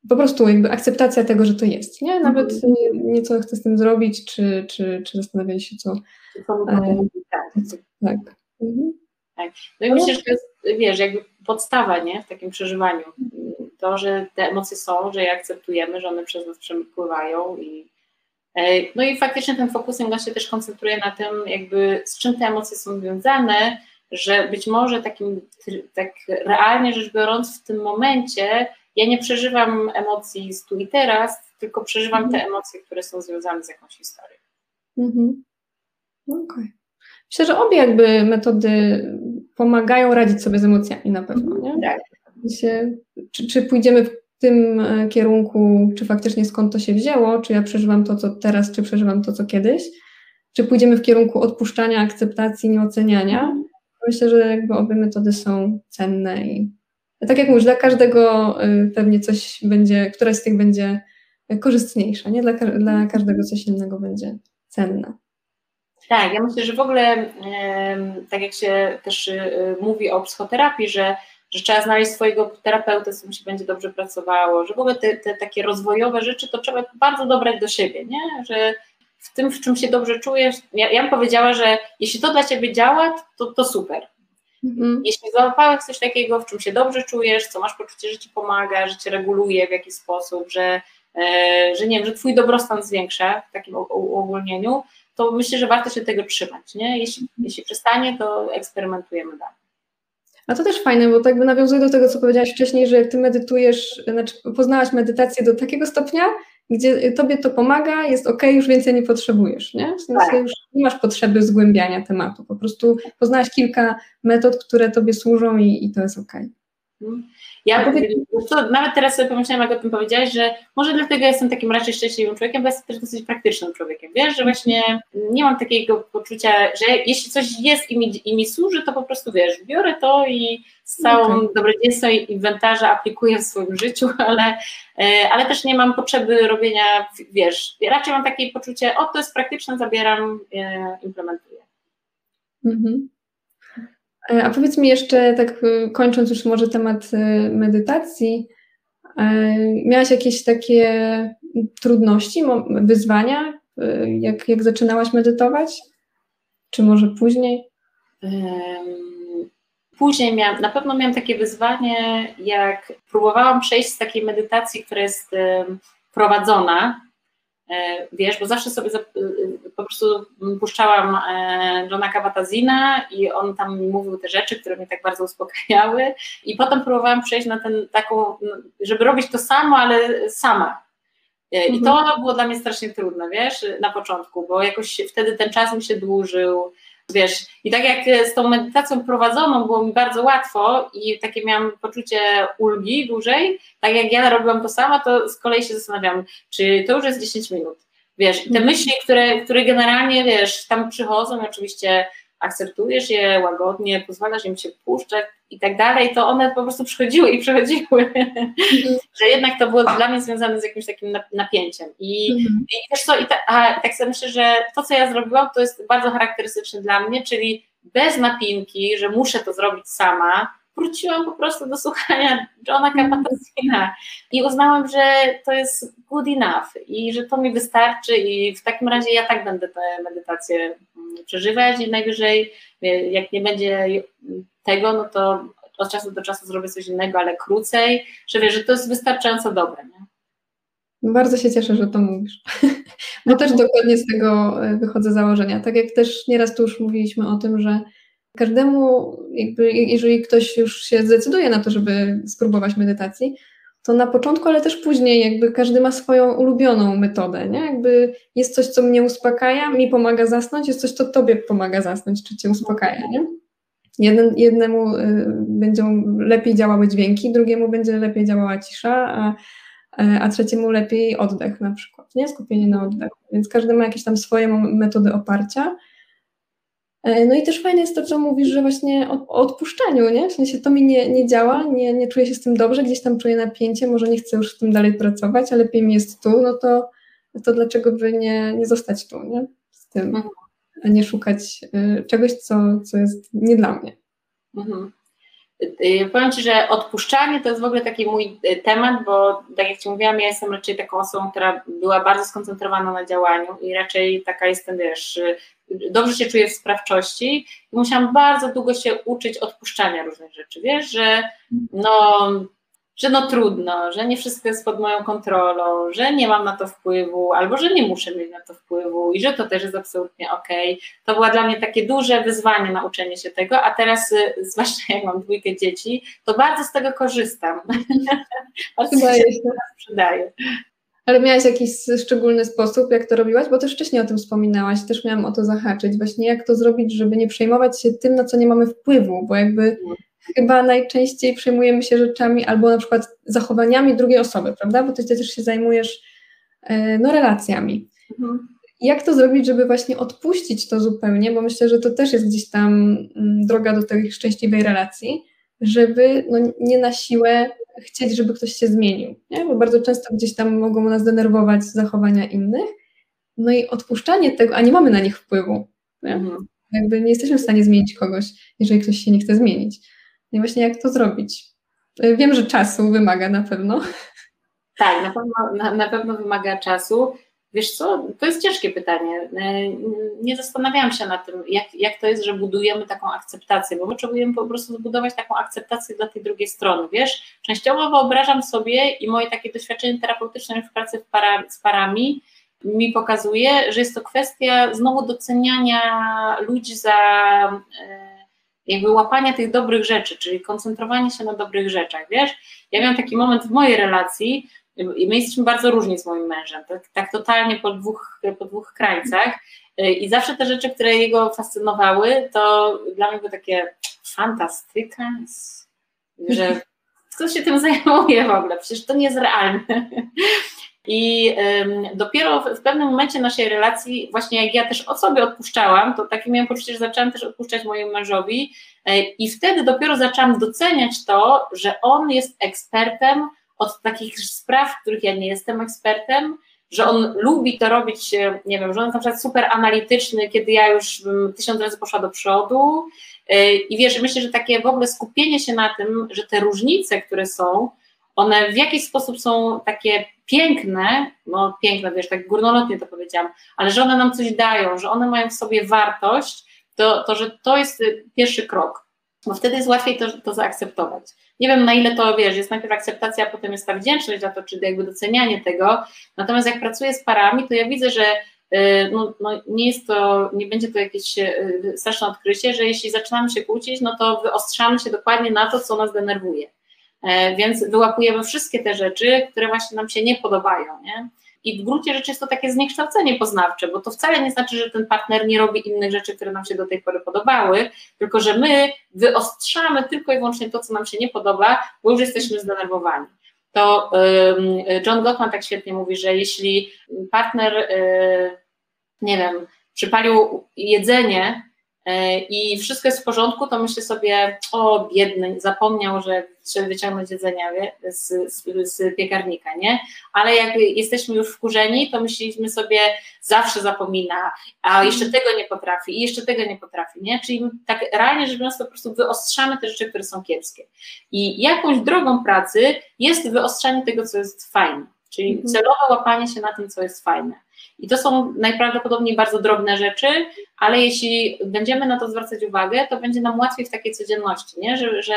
po prostu jakby akceptacja tego, że to jest, nie? Nawet mhm. nie, nie co chcę z tym zrobić, czy, czy, czy zastanawiać się, co... E, tak. Tak. Mhm. tak. No i myślę, że to jest, wiesz, jakby podstawa, nie? W takim przeżywaniu. To, że te emocje są, że je akceptujemy, że one przez nas przepływają i e, no i faktycznie ten focusing się też koncentruje na tym, jakby z czym te emocje są związane, że być może takim, tak realnie rzecz biorąc, w tym momencie ja nie przeżywam emocji z tu i teraz, tylko przeżywam mhm. te emocje, które są związane z jakąś historią. Mhm. No okej. Okay. Myślę, że obie jakby metody pomagają radzić sobie z emocjami na pewno, nie? Tak. Czy, czy pójdziemy w tym e, kierunku, czy faktycznie skąd to się wzięło, czy ja przeżywam to, co teraz, czy przeżywam to, co kiedyś, czy pójdziemy w kierunku odpuszczania, akceptacji, nieoceniania. Mhm. Myślę, że jakby obie metody są cenne i tak jak mówisz, dla każdego y, pewnie coś będzie, która z tych będzie korzystniejsza, nie? Dla, dla każdego coś innego będzie cenne. Tak, ja myślę, że w ogóle, tak jak się też y, mówi o psychoterapii, że, że trzeba znaleźć swojego terapeuta, z którym się będzie dobrze pracowało, że w ogóle te, te takie rozwojowe rzeczy to trzeba bardzo dobrać do siebie, nie? Że w tym, w czym się dobrze czujesz, ja, ja bym powiedziała, że jeśli to dla ciebie działa, to, to super. Mhm. Jeśli załapałeś coś takiego, w czym się dobrze czujesz, co masz poczucie, że ci pomaga, że cię reguluje w jakiś sposób, że, e, że nie wiem, że twój dobrostan zwiększa w takim uogólnieniu, to myślę, że warto się tego trzymać. Nie? Jeśli, mhm. jeśli przestanie, to eksperymentujemy dalej. A to też fajne, bo tak by nawiązuje do tego, co powiedziałaś wcześniej, że ty medytujesz, znaczy poznałaś medytację do takiego stopnia, gdzie tobie to pomaga, jest ok, już więcej nie potrzebujesz, nie? W sensie tak. już nie masz potrzeby zgłębiania tematu, po prostu poznałaś kilka metod, które tobie służą i, i to jest ok. Mhm. Ja to, nawet teraz sobie pomyślałam, jak o tym powiedziałaś, że może dlatego jestem takim raczej szczęśliwym człowiekiem, bo jestem też dosyć praktycznym człowiekiem. Wiesz, że właśnie nie mam takiego poczucia, że jeśli coś jest i mi, i mi służy, to po prostu wiesz, biorę to i z całą okay. dobrodziejstwem inwentarza aplikuję w swoim życiu, [LAUGHS] ale, e, ale też nie mam potrzeby robienia, wiesz, raczej mam takie poczucie, o to jest praktyczne, zabieram, e, implementuję. Mhm. E, a powiedz mi jeszcze, tak e, kończąc już może temat e, medytacji, miałaś jakieś takie trudności, wyzwania, jak, jak zaczynałaś medytować? Czy może później? Później miałam, na pewno miałam takie wyzwanie, jak próbowałam przejść z takiej medytacji, która jest prowadzona, e, wiesz, bo zawsze sobie po prostu puszczałam e, Johna Kabat-Zina i on tam mówił te rzeczy, które mnie tak bardzo uspokajały i potem próbowałam przejść na ten taką, żeby robić to samo, ale sama. E, I to mhm. było dla mnie strasznie trudne, wiesz, na początku, bo jakoś wtedy ten czas mi się dłużył, wiesz, i tak jak z tą medytacją prowadzoną było mi bardzo łatwo i takie miałam poczucie ulgi dłużej, tak jak ja robiłam to sama, to z kolei się zastanawiam, czy to już jest 10 minut, wiesz, i te mhm. myśli, które, które generalnie, wiesz, tam przychodzą, oczywiście akceptujesz je łagodnie, pozwalasz im się puszczać i tak dalej, to one po prostu przychodziły i przychodziły. Mhm. [LAUGHS] że jednak to było dla mnie związane z jakimś takim napięciem. I, mhm. i wiesz co, i ta, a, tak sobie myślę, że to, co ja zrobiłam, to jest bardzo charakterystyczne dla mnie, czyli bez napinki, że muszę to zrobić sama, wróciłam po prostu do słuchania Johna Kabat-Zina i uznałam, że to jest good enough i że to mi wystarczy i w takim razie ja tak będę tę medytację mm, przeżywać i najwyżej jak nie będzie tego, no to od czasu do czasu zrobię coś innego, ale krócej, że wiesz, że to jest wystarczająco dobre. Nie? Bardzo się cieszę, że to mówisz, [LAUGHS] bo też dokładnie z tego e, wychodzę założenia. Tak jak też nieraz tu już mówiliśmy o tym, że każdemu, jakby, jeżeli ktoś już się zdecyduje na to, żeby spróbować medytacji, to na początku, ale też później, jakby każdy ma swoją ulubioną metodę, nie? Jakby jest coś, co mnie uspokaja, mi pomaga zasnąć, jest coś, co tobie pomaga zasnąć, czy cię uspokaja, nie? Jeden, jednemu y, będą lepiej działały dźwięki, drugiemu będzie lepiej działała cisza, a, a trzeciemu lepiej oddech na przykład, nie? Skupienie na oddechu. Więc każdy ma jakieś tam swoje metody oparcia. E, no i też fajne jest to, co mówisz, że właśnie o, o odpuszczaniu, nie? W sensie to mi nie, nie działa, nie, nie czuję się z tym dobrze, gdzieś tam czuję napięcie, może nie chcę już z tym dalej pracować, ale lepiej mi jest tu, no to, to dlaczego by nie, nie zostać tu, nie? Z tym, mhm. A nie szukać y, czegoś, co, co jest nie dla mnie. Mhm. Y, powiem Ci, że odpuszczanie to jest w ogóle taki mój y, temat, bo tak jak Ci mówiłam, ja jestem raczej taką osobą, która była bardzo skoncentrowana na działaniu i raczej taka jestem, wiesz, dobrze się czuję w sprawczości i musiałam bardzo długo się uczyć odpuszczania różnych rzeczy, wiesz, że no, że no trudno, że nie wszystko jest pod moją kontrolą, że nie mam na to wpływu, albo że nie muszę mieć na to wpływu i że to też jest absolutnie okej. Okay. To było dla mnie takie duże wyzwanie nauczenie się tego, a teraz, y, [LAUGHS] zwłaszcza jak mam dwójkę dzieci, to bardzo z tego korzystam. [LAUGHS] bardzo się przydaje. Ale miałaś jakiś szczególny sposób, jak to robiłaś? Bo też wcześniej o tym wspominałaś, też miałam o to zahaczyć. Właśnie jak to zrobić, żeby nie przejmować się tym, na co nie mamy wpływu, bo jakby mhm. Chyba najczęściej przejmujemy się rzeczami albo na przykład zachowaniami drugiej osoby, prawda? Bo ty też się zajmujesz e, no, relacjami. Mhm. Jak to zrobić, żeby właśnie odpuścić to zupełnie, bo myślę, że to też jest gdzieś tam mm, droga do tej szczęśliwej relacji, żeby no, nie na siłę chcieć, żeby ktoś się zmienił, nie? bo bardzo często gdzieś tam mogą nas denerwować zachowania innych, no i odpuszczanie tego, a nie mamy na nich wpływu. Nie? Mhm. Jakby nie jesteśmy w stanie zmienić kogoś, jeżeli ktoś się nie chce zmienić. I właśnie jak to zrobić? Wiem, że czasu wymaga na pewno. Tak, na pewno, na, na pewno wymaga czasu. Wiesz co, to jest ciężkie pytanie. E, nie zastanawiałam się nad tym, jak, jak to jest, że budujemy taką akceptację, bo my potrzebujemy po prostu zbudować taką akceptację dla tej drugiej strony. Wiesz, częściowo wyobrażam sobie i moje takie doświadczenie terapeutyczne w pracy w para, z parami mi pokazuje, że jest to kwestia znowu doceniania ludzi za e, jakby łapania tych dobrych rzeczy, czyli koncentrowanie się na dobrych rzeczach, wiesz? Ja miałam taki moment w mojej relacji, i my jesteśmy bardzo różni z moim mężem, tak, tak totalnie po dwóch, po dwóch krańcach. I zawsze te rzeczy, które jego fascynowały, to dla mnie były takie fantastyka, że [LAUGHS] kto się tym zajmuje w ogóle, przecież to nie jest realne. I dopiero w, pewnym momencie naszej relacji, właśnie jak ja też o sobie odpuszczałam, to takie miałam poczucie, że zaczęłam też odpuszczać mojemu mężowi e, i wtedy dopiero zaczęłam doceniać to, że on jest ekspertem od takich spraw, których ja nie jestem ekspertem, że on lubi to robić, e, nie wiem, że on jest na przykład super analityczny, kiedy ja już tysiąc razy poszła do przodu. E, I wiesz, myślę, że takie w ogóle skupienie się na tym, że te różnice, które są, one w jakiś sposób są takie piękne, no piękne, wiesz, tak górnolotnie to powiedziałam, ale że one nam coś dają, że one mają w sobie wartość, to, to że to jest pierwszy krok. bo wtedy jest łatwiej to, to zaakceptować. Nie wiem, na ile to, wiesz, jest najpierw akceptacja, a potem jest ta wdzięczność za to, czy jakby docenianie tego, natomiast jak pracuję z parami, to ja widzę, że y, no, no, nie jest to, nie będzie to jakieś y, straszne odkrycie, że jeśli zaczynamy się kłócić, no to wyostrzamy się dokładnie na to, co nas denerwuje. E, więc wyłapujemy wszystkie te rzeczy, które właśnie nam się nie podobają, nie? I w gruncie rzeczy jest to takie zniekształcenie poznawcze, bo to wcale nie znaczy, że ten partner nie robi innych rzeczy, które nam się do tej pory podobały, tylko że my wyostrzamy tylko i wyłącznie to, co nam się nie podoba, bo już jesteśmy zdenerwowani. To John Gottman tak świetnie mówi, że jeśli partner, y, nie wiem, przypalił jedzenie i wszystko jest w porządku, to myślę sobie, o biedny, zapomniał, że trzeba wyciągnąć jedzenia z, z, z, piekarnika, nie? Ale jak jesteśmy już wkurzeni, to myślimy sobie, zawsze zapomina, a jeszcze mhm. tego nie potrafi i jeszcze tego nie potrafi, nie? Czyli tak realnie rzecz biorąc, to po prostu wyostrzamy te rzeczy, które są kiepskie. I jakąś drogą pracy jest wyostrzanie tego, co jest fajne, czyli mhm. celowe łapanie się na tym, co jest fajne. I to są najprawdopodobniej bardzo drobne rzeczy, ale jeśli będziemy na to zwracać uwagę, to będzie nam łatwiej w takiej codzienności, nie? Że, że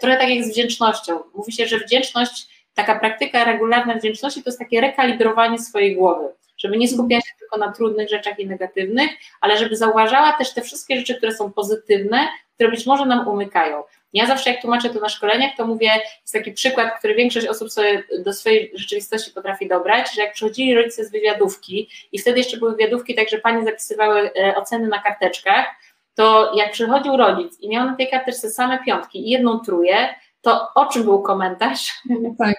trochę tak jak z wdzięcznością. Mówi się, że wdzięczność, taka praktyka regularna wdzięczności to jest takie rekalibrowanie swojej głowy, żeby nie skupiać się tylko na trudnych rzeczach i negatywnych, ale żeby zauważała też te wszystkie rzeczy, które są pozytywne, które być może nam umykają. Ja zawsze jak tłumaczę to na szkoleniach, to mówię, jest taki przykład, który większość osób sobie do swojej rzeczywistości potrafi dobrać, że jak przychodzili rodzice z wywiadówki i wtedy jeszcze były wywiadówki, także pani zapisywały e, oceny na karteczkach, to jak przychodził rodzic i miał na tej karteczce same piątki i jedną tróję, to o czym był komentarz? [LAUGHS] Tak.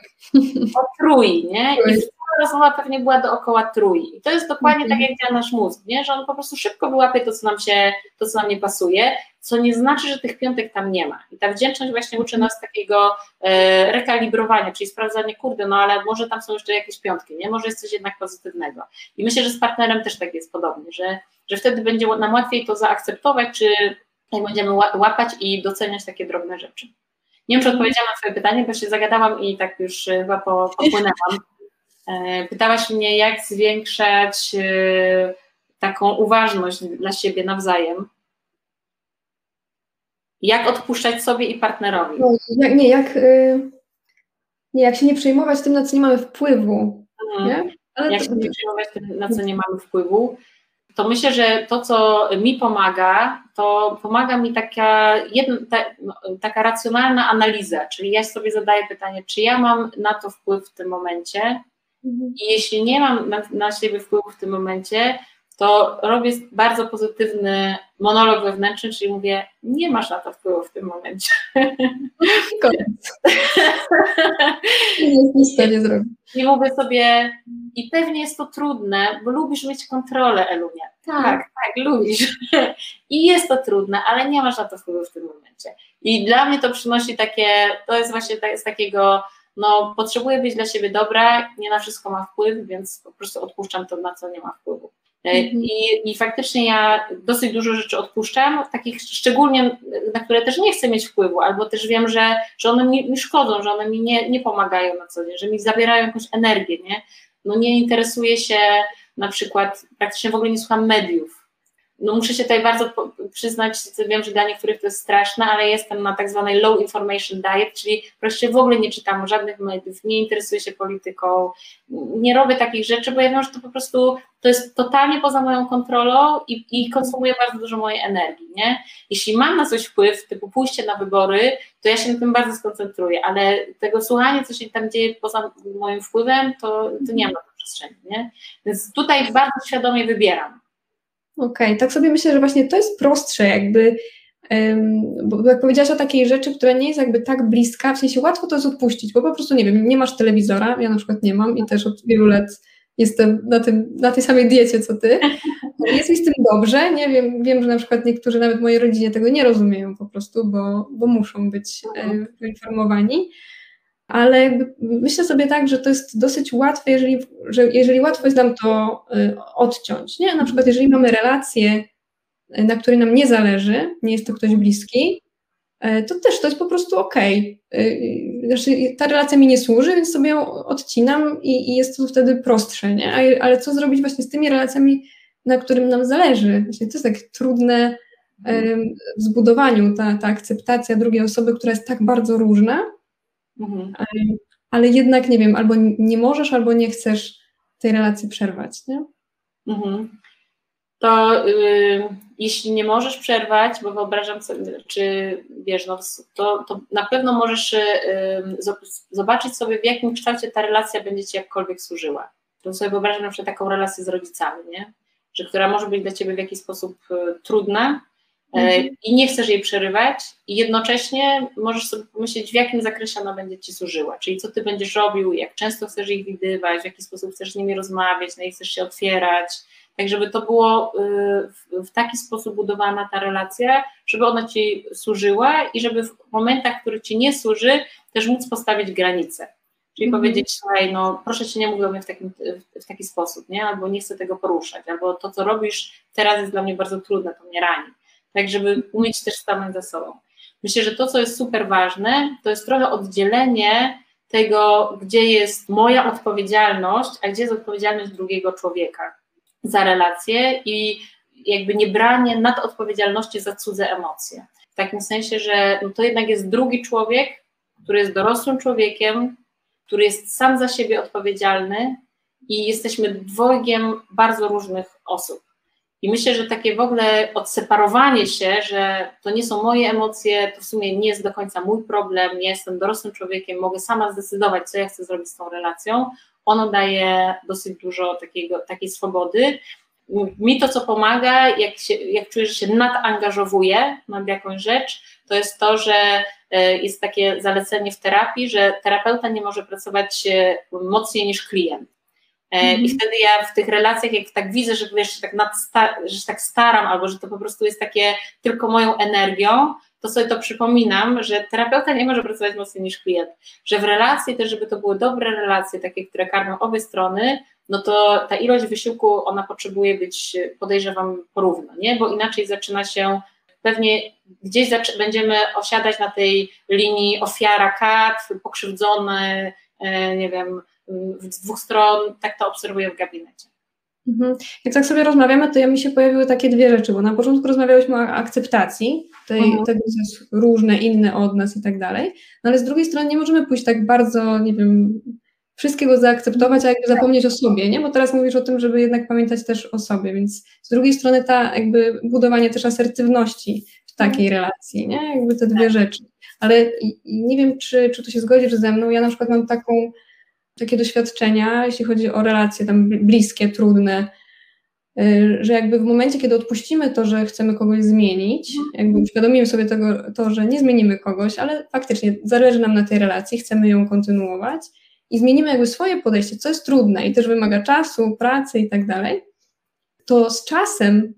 O trój, nie? I rozmowa pewnie była dookoła trój. I to jest dokładnie tak, jak działa nasz mózg, nie? że on po prostu szybko wyłapie to, co nam się, to, co nam nie pasuje, co nie znaczy, że tych piątek tam nie ma. I ta wdzięczność właśnie uczy nas takiego e, rekalibrowania, czyli sprawdzania, kurde, no ale może tam są jeszcze jakieś piątki, nie? Może jest coś jednak pozytywnego. I myślę, że z partnerem też tak jest podobnie, że, że wtedy będzie nam łatwiej to zaakceptować, czy będziemy łapać i doceniać takie drobne rzeczy. Nie wiem, czy odpowiedziałam na Twoje pytanie, bo się zagadałam i tak już chyba popłynęłam. E, pytałaś mnie, jak zwiększać e, taką uważność dla siebie nawzajem. Jak odpuszczać sobie i partnerowi? No, jak, nie, jak, nie, jak się nie przejmować tym, na co nie mamy wpływu. Mhm. Nie? Ale jak to... się nie przejmować tym, na co nie mamy wpływu, to myślę, że to, co mi pomaga, to pomaga mi taka, jedna, ta, no, taka racjonalna analiza, czyli ja sobie zadaję pytanie, czy ja mam na to wpływ w tym momencie, Mhm. I jeśli nie mam na, na siebie wpływu w tym momencie, to robię bardzo pozytywny monolog wewnętrzny, czyli mówię, nie masz na to wpływu w tym momencie. [LAUGHS] Koniec. nie nic nie zrobić. I mówię sobie, i pewnie jest to trudne, bo lubisz mieć kontrolę, Elunia. Tak, tak, lubisz. I jest to trudne, ale nie masz na to wpływu w tym momencie. I dla mnie to przynosi takie, to jest właśnie z takiego no potrzebuję być dla siebie dobra, nie na wszystko ma wpływ, więc po prostu odpuszczam to, na co nie ma wpływu. E, mhm. I, I faktycznie ja dosyć dużo rzeczy odpuszczam, takich szczególnie, na które też nie chcę mieć wpływu, albo też wiem, że, że one mi, mi szkodzą, że one mi nie, nie pomagają na co dzień, że mi zabierają jakąś energię, nie? No nie interesuję się na przykład, praktycznie w ogóle nie słucham mediów, no muszę się tutaj bardzo przyznać, wiem, że dla niektórych to jest straszne, ale jestem na tak zwanej low information diet, czyli wreszcie w ogóle nie czytam żadnych mediów, nie interesuję się polityką, nie robię takich rzeczy, bo ja wiem, że to po prostu to jest totalnie poza moją kontrolą i, i konsumuje bardzo dużo mojej energii, nie? Jeśli mam na coś wpływ, typu pójście na wybory, to ja się na tym bardzo skoncentruję, ale tego słuchania, co się tam dzieje poza moim wpływem, to, to nie mam na przestrzeni, nie? Więc tutaj bardzo świadomie wybieram Okej, okay. tak sobie myślę, że właśnie to jest prostsze, jakby, um, bo jak powiedziałaś o takiej rzeczy, która nie jest jakby tak bliska, w sensie łatwo to jest odpuścić, bo po prostu nie wiem, nie masz telewizora, ja na przykład nie mam i też od wielu lat jestem na, tym, na tej samej diecie co ty. [LAUGHS] Jest mi z tym dobrze, nie wiem, wiem, że na przykład niektórzy nawet mojej rodzinie tego nie rozumieją po prostu, bo, bo muszą być e, poinformowani ale jakby myślę sobie tak, że to jest dosyć łatwe, jeżeli, że jeżeli łatwo jest nam to y, odciąć. Nie? Na przykład, jeżeli mamy relację, y, na której nam nie zależy, nie jest to ktoś bliski, y, to też to jest po prostu okej. Okay. Znaczy, ta relacja mi nie służy, więc sobie ją odcinam i, i jest to wtedy prostsze. Nie? Ale co zrobić właśnie z tymi relacjami, na którym nam zależy? Właśnie to jest tak trudne w zbudowaniu ta, ta akceptacja drugiej osoby, która jest tak bardzo różna, mhm. ale jednak, nie wiem, albo nie możesz, albo nie chcesz tej relacji przerwać, nie? Mhm. To yy, jeśli nie możesz przerwać, bo wyobrażam sobie, czy wiesz, no, to, to na pewno możesz yy, zobaczyć sobie, w jakim kształcie ta relacja będzie ci jakkolwiek służyła. To sobie wyobrażam na przykład taką relację z rodzicami, nie? Że która może być dla ciebie w jakiś sposób y, trudna, E, mhm. i nie chcesz jej przerywać i jednocześnie możesz sobie pomyśleć, w jakim zakresie ona będzie Ci służyła, czyli co Ty będziesz robił, jak często chcesz ich widywać, w jaki sposób chcesz z nimi rozmawiać, na jak chcesz się otwierać, tak żeby to było y, w taki sposób budowana ta relacja, żeby ona Ci służyła i żeby w momentach, w których Ci nie służy, też móc postawić granice. Czyli mm powiedzieć, słuchaj, no proszę Cię nie mów do mnie w, takim, w taki sposób, nie? albo nie chcę tego poruszać, albo to, co robisz teraz jest dla mnie bardzo trudne, to mnie rani tak żeby umieć też stanąć za sobą. Myślę, że to, co jest super ważne, to jest trochę oddzielenie tego, gdzie jest moja odpowiedzialność, a gdzie jest odpowiedzialność drugiego człowieka za relacje i jakby nie branie nad odpowiedzialności za cudze emocje. W takim sensie, że no to jednak jest drugi człowiek, który jest dorosłym człowiekiem, który jest sam za siebie odpowiedzialny i jesteśmy dwojgiem bardzo różnych osób. I myślę, że takie w ogóle odseparowanie się, że to nie są moje emocje, to w sumie nie jest do końca mój problem, ja jestem dorosłym człowiekiem, mogę sama zdecydować, co ja chcę zrobić z tą relacją, ono daje dosyć dużo takiego, takiej swobody. Mi to, co pomaga, jak, się, jak czuję, że się nadangażowuję nad jakąś rzecz, to jest to, że e, jest takie zalecenie w terapii, że terapeuta nie może pracować e, mocniej niż klient. Mm. I mhm. wtedy ja w tych relacjach, jak tak widzę, że wiesz, że tak, nadsta- że się tak staram, albo że to po prostu jest takie tylko moją energią, to sobie to przypominam, że terapeuta nie może pracować mocniej niż klient. Że w relacji też, żeby to były dobre relacje, takie, które karmią obie strony, no to ta ilość wysiłku, ona potrzebuje być, podejrzewam, porówno, nie? Bo inaczej zaczyna się pewnie gdzieś będziemy osiadać na tej linii ofiara kat, pokrzywdzony, e, nie wiem, z dwóch stron, tak to obserwuję w gabinecie. Mhm. Jak tak sobie rozmawiamy, to ja mi się pojawiły takie dwie rzeczy, bo na początku rozmawiałyśmy o akceptacji tej, mhm. tego, co jest różne, inne od nas i tak dalej, no ale z drugiej strony nie możemy pójść tak bardzo, nie wiem, wszystkiego zaakceptować, a jakby zapomnieć o sobie, nie? Bo teraz mówisz o tym, żeby jednak pamiętać też o sobie, więc z drugiej strony ta jakby budowanie też asertywności w takiej mhm. relacji, nie? Jakby te dwie tak. rzeczy. Ale nie wiem, czy, czy tu się zgodzisz ze mną, ja na przykład mam taką takie doświadczenia, jeśli chodzi o relacje tam bliskie, trudne, y, że jakby w momencie, kiedy odpuścimy to, że chcemy kogoś zmienić, jakby uświadomimy sobie tego, to, że nie zmienimy kogoś, ale faktycznie zależy nam na tej relacji, chcemy ją kontynuować i zmienimy jakby swoje podejście, co jest trudne i też wymaga czasu, pracy i tak dalej, to z czasem,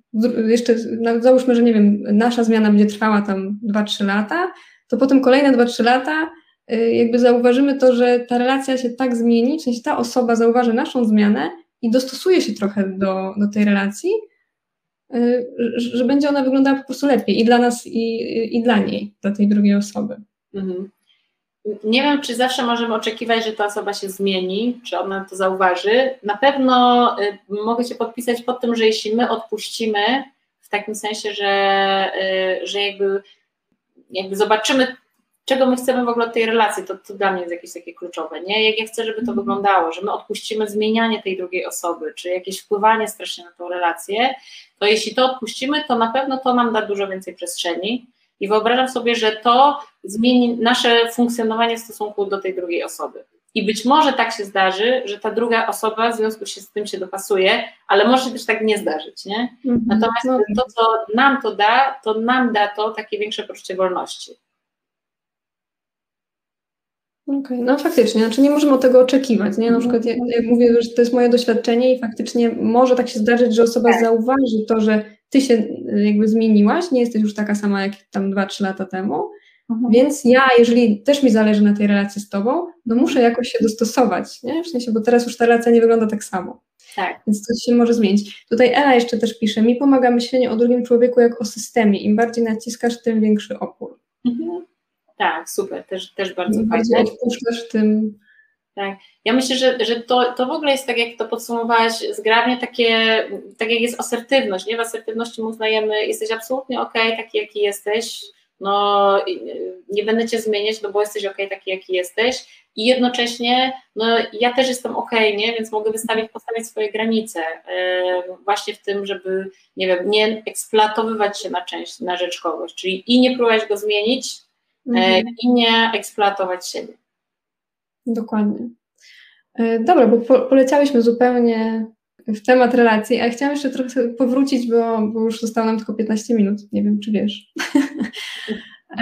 jeszcze załóżmy, że nie wiem, nasza zmiana będzie trwała tam 2-3 lata, to potem kolejne 2-3 lata jakby zauważymy to, że ta relacja się tak zmieni, w sensie ta osoba zauważy naszą zmianę i dostosuje się trochę do, do tej relacji, y, że będzie ona wyglądała po prostu lepiej i dla nas, i, i dla niej, dla tej drugiej osoby. Mhm. Nie wiem, czy zawsze możemy oczekiwać, że ta osoba się zmieni, czy ona to zauważy. Na pewno y, mogę się podpisać pod tym, że jeśli my odpuścimy, w takim sensie, że, że jakby, jakby zobaczymy czego my chcemy w ogóle od tej relacji, to, to dla mnie jest jakieś takie kluczowe, nie? Jak ja chcę, żeby to mhm. wyglądało, że my odpuścimy zmienianie tej drugiej osoby, czy jakieś wpływanie strasznie na tą relację, to jeśli to odpuścimy, to na pewno to nam da dużo więcej przestrzeni i wyobrażam sobie, że to zmieni nasze funkcjonowanie w stosunku do tej drugiej osoby. I być może tak się zdarzy, że ta druga osoba w związku z tym się dopasuje, ale może się też tak nie zdarzyć, nie? Mhm. Natomiast no. to, co nam to da, to nam da to takie większe poczucie wolności. Okay, no faktycznie, znaczy nie możemy od tego oczekiwać, nie? Na mhm. przykład ja, ja, mówię, że to jest moje doświadczenie i faktycznie może tak się zdarzyć, że osoba tak. zauważy to, że ty się y, jakby zmieniłaś, nie jesteś już taka sama jak tam 2-3 lata temu, mhm. więc ja, jeżeli też mi zależy na tej relacji z tobą, no muszę jakoś się dostosować, nie? W sensie, bo teraz już ta relacja nie wygląda tak samo. Tak. Więc coś się może zmienić. Tutaj Ela jeszcze też pisze, mi pomaga myślenie o drugim człowieku jak o systemie. Im bardziej naciskasz, tym większy opór. Mhm. Tak, super, też, też bardzo Im fajnie. odpuszczasz, tym, Tak. Ja myślę, że, że to, to w ogóle jest tak, jak to podsumowałaś zgrabnie, takie, tak jak jest asertywność, nie? W asertywności uznajemy, jesteś absolutnie ok, taki jaki jesteś, no nie będę cię zmieniać, no bo jesteś ok, taki jaki jesteś i jednocześnie, no ja też jestem ok, nie? Więc mogę wystawić, postawić swoje granice yy, właśnie w tym, żeby, nie wiem, nie eksploatowywać się na część, na rzecz kogoś, czyli i nie próbować go zmienić, mhm. yy, i nie eksploatować siebie. Dokładnie. E, dobra, bo po, poleciałyśmy zupełnie w temat relacji, a chciałam jeszcze trochę powrócić, bo, bo już zostało nam tylko 15 minut. Nie wiem, czy wiesz. [LAUGHS]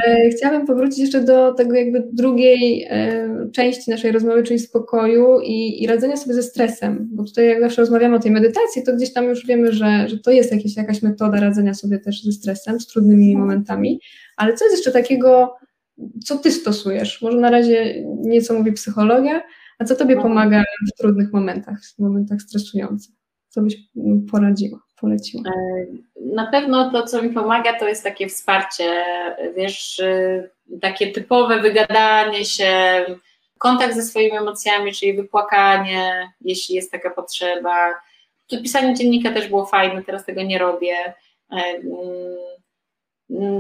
E, chciałabym powrócić jeszcze do tego jakby drugiej e, części naszej rozmowy, czyli spokoju i, i radzenia sobie ze stresem, bo tutaj jak zawsze rozmawiamy o tej medytacji, to gdzieś tam już wiemy, że, że to jest jakieś, jakaś metoda radzenia sobie też ze stresem, z trudnymi momentami, ale co jest jeszcze takiego co ty stosujesz? Może na razie nieco mówi psychologia, a co tobie pomaga w trudnych momentach, w momentach stresujących? Co byś poradziła, poleciła? E, na pewno to, co mi pomaga, to jest takie wsparcie, wiesz, takie typowe wygadanie się, kontakt ze swoimi emocjami, czyli wypłakanie, jeśli jest taka potrzeba. Tu pisanie dziennika też było fajne, teraz tego nie robię.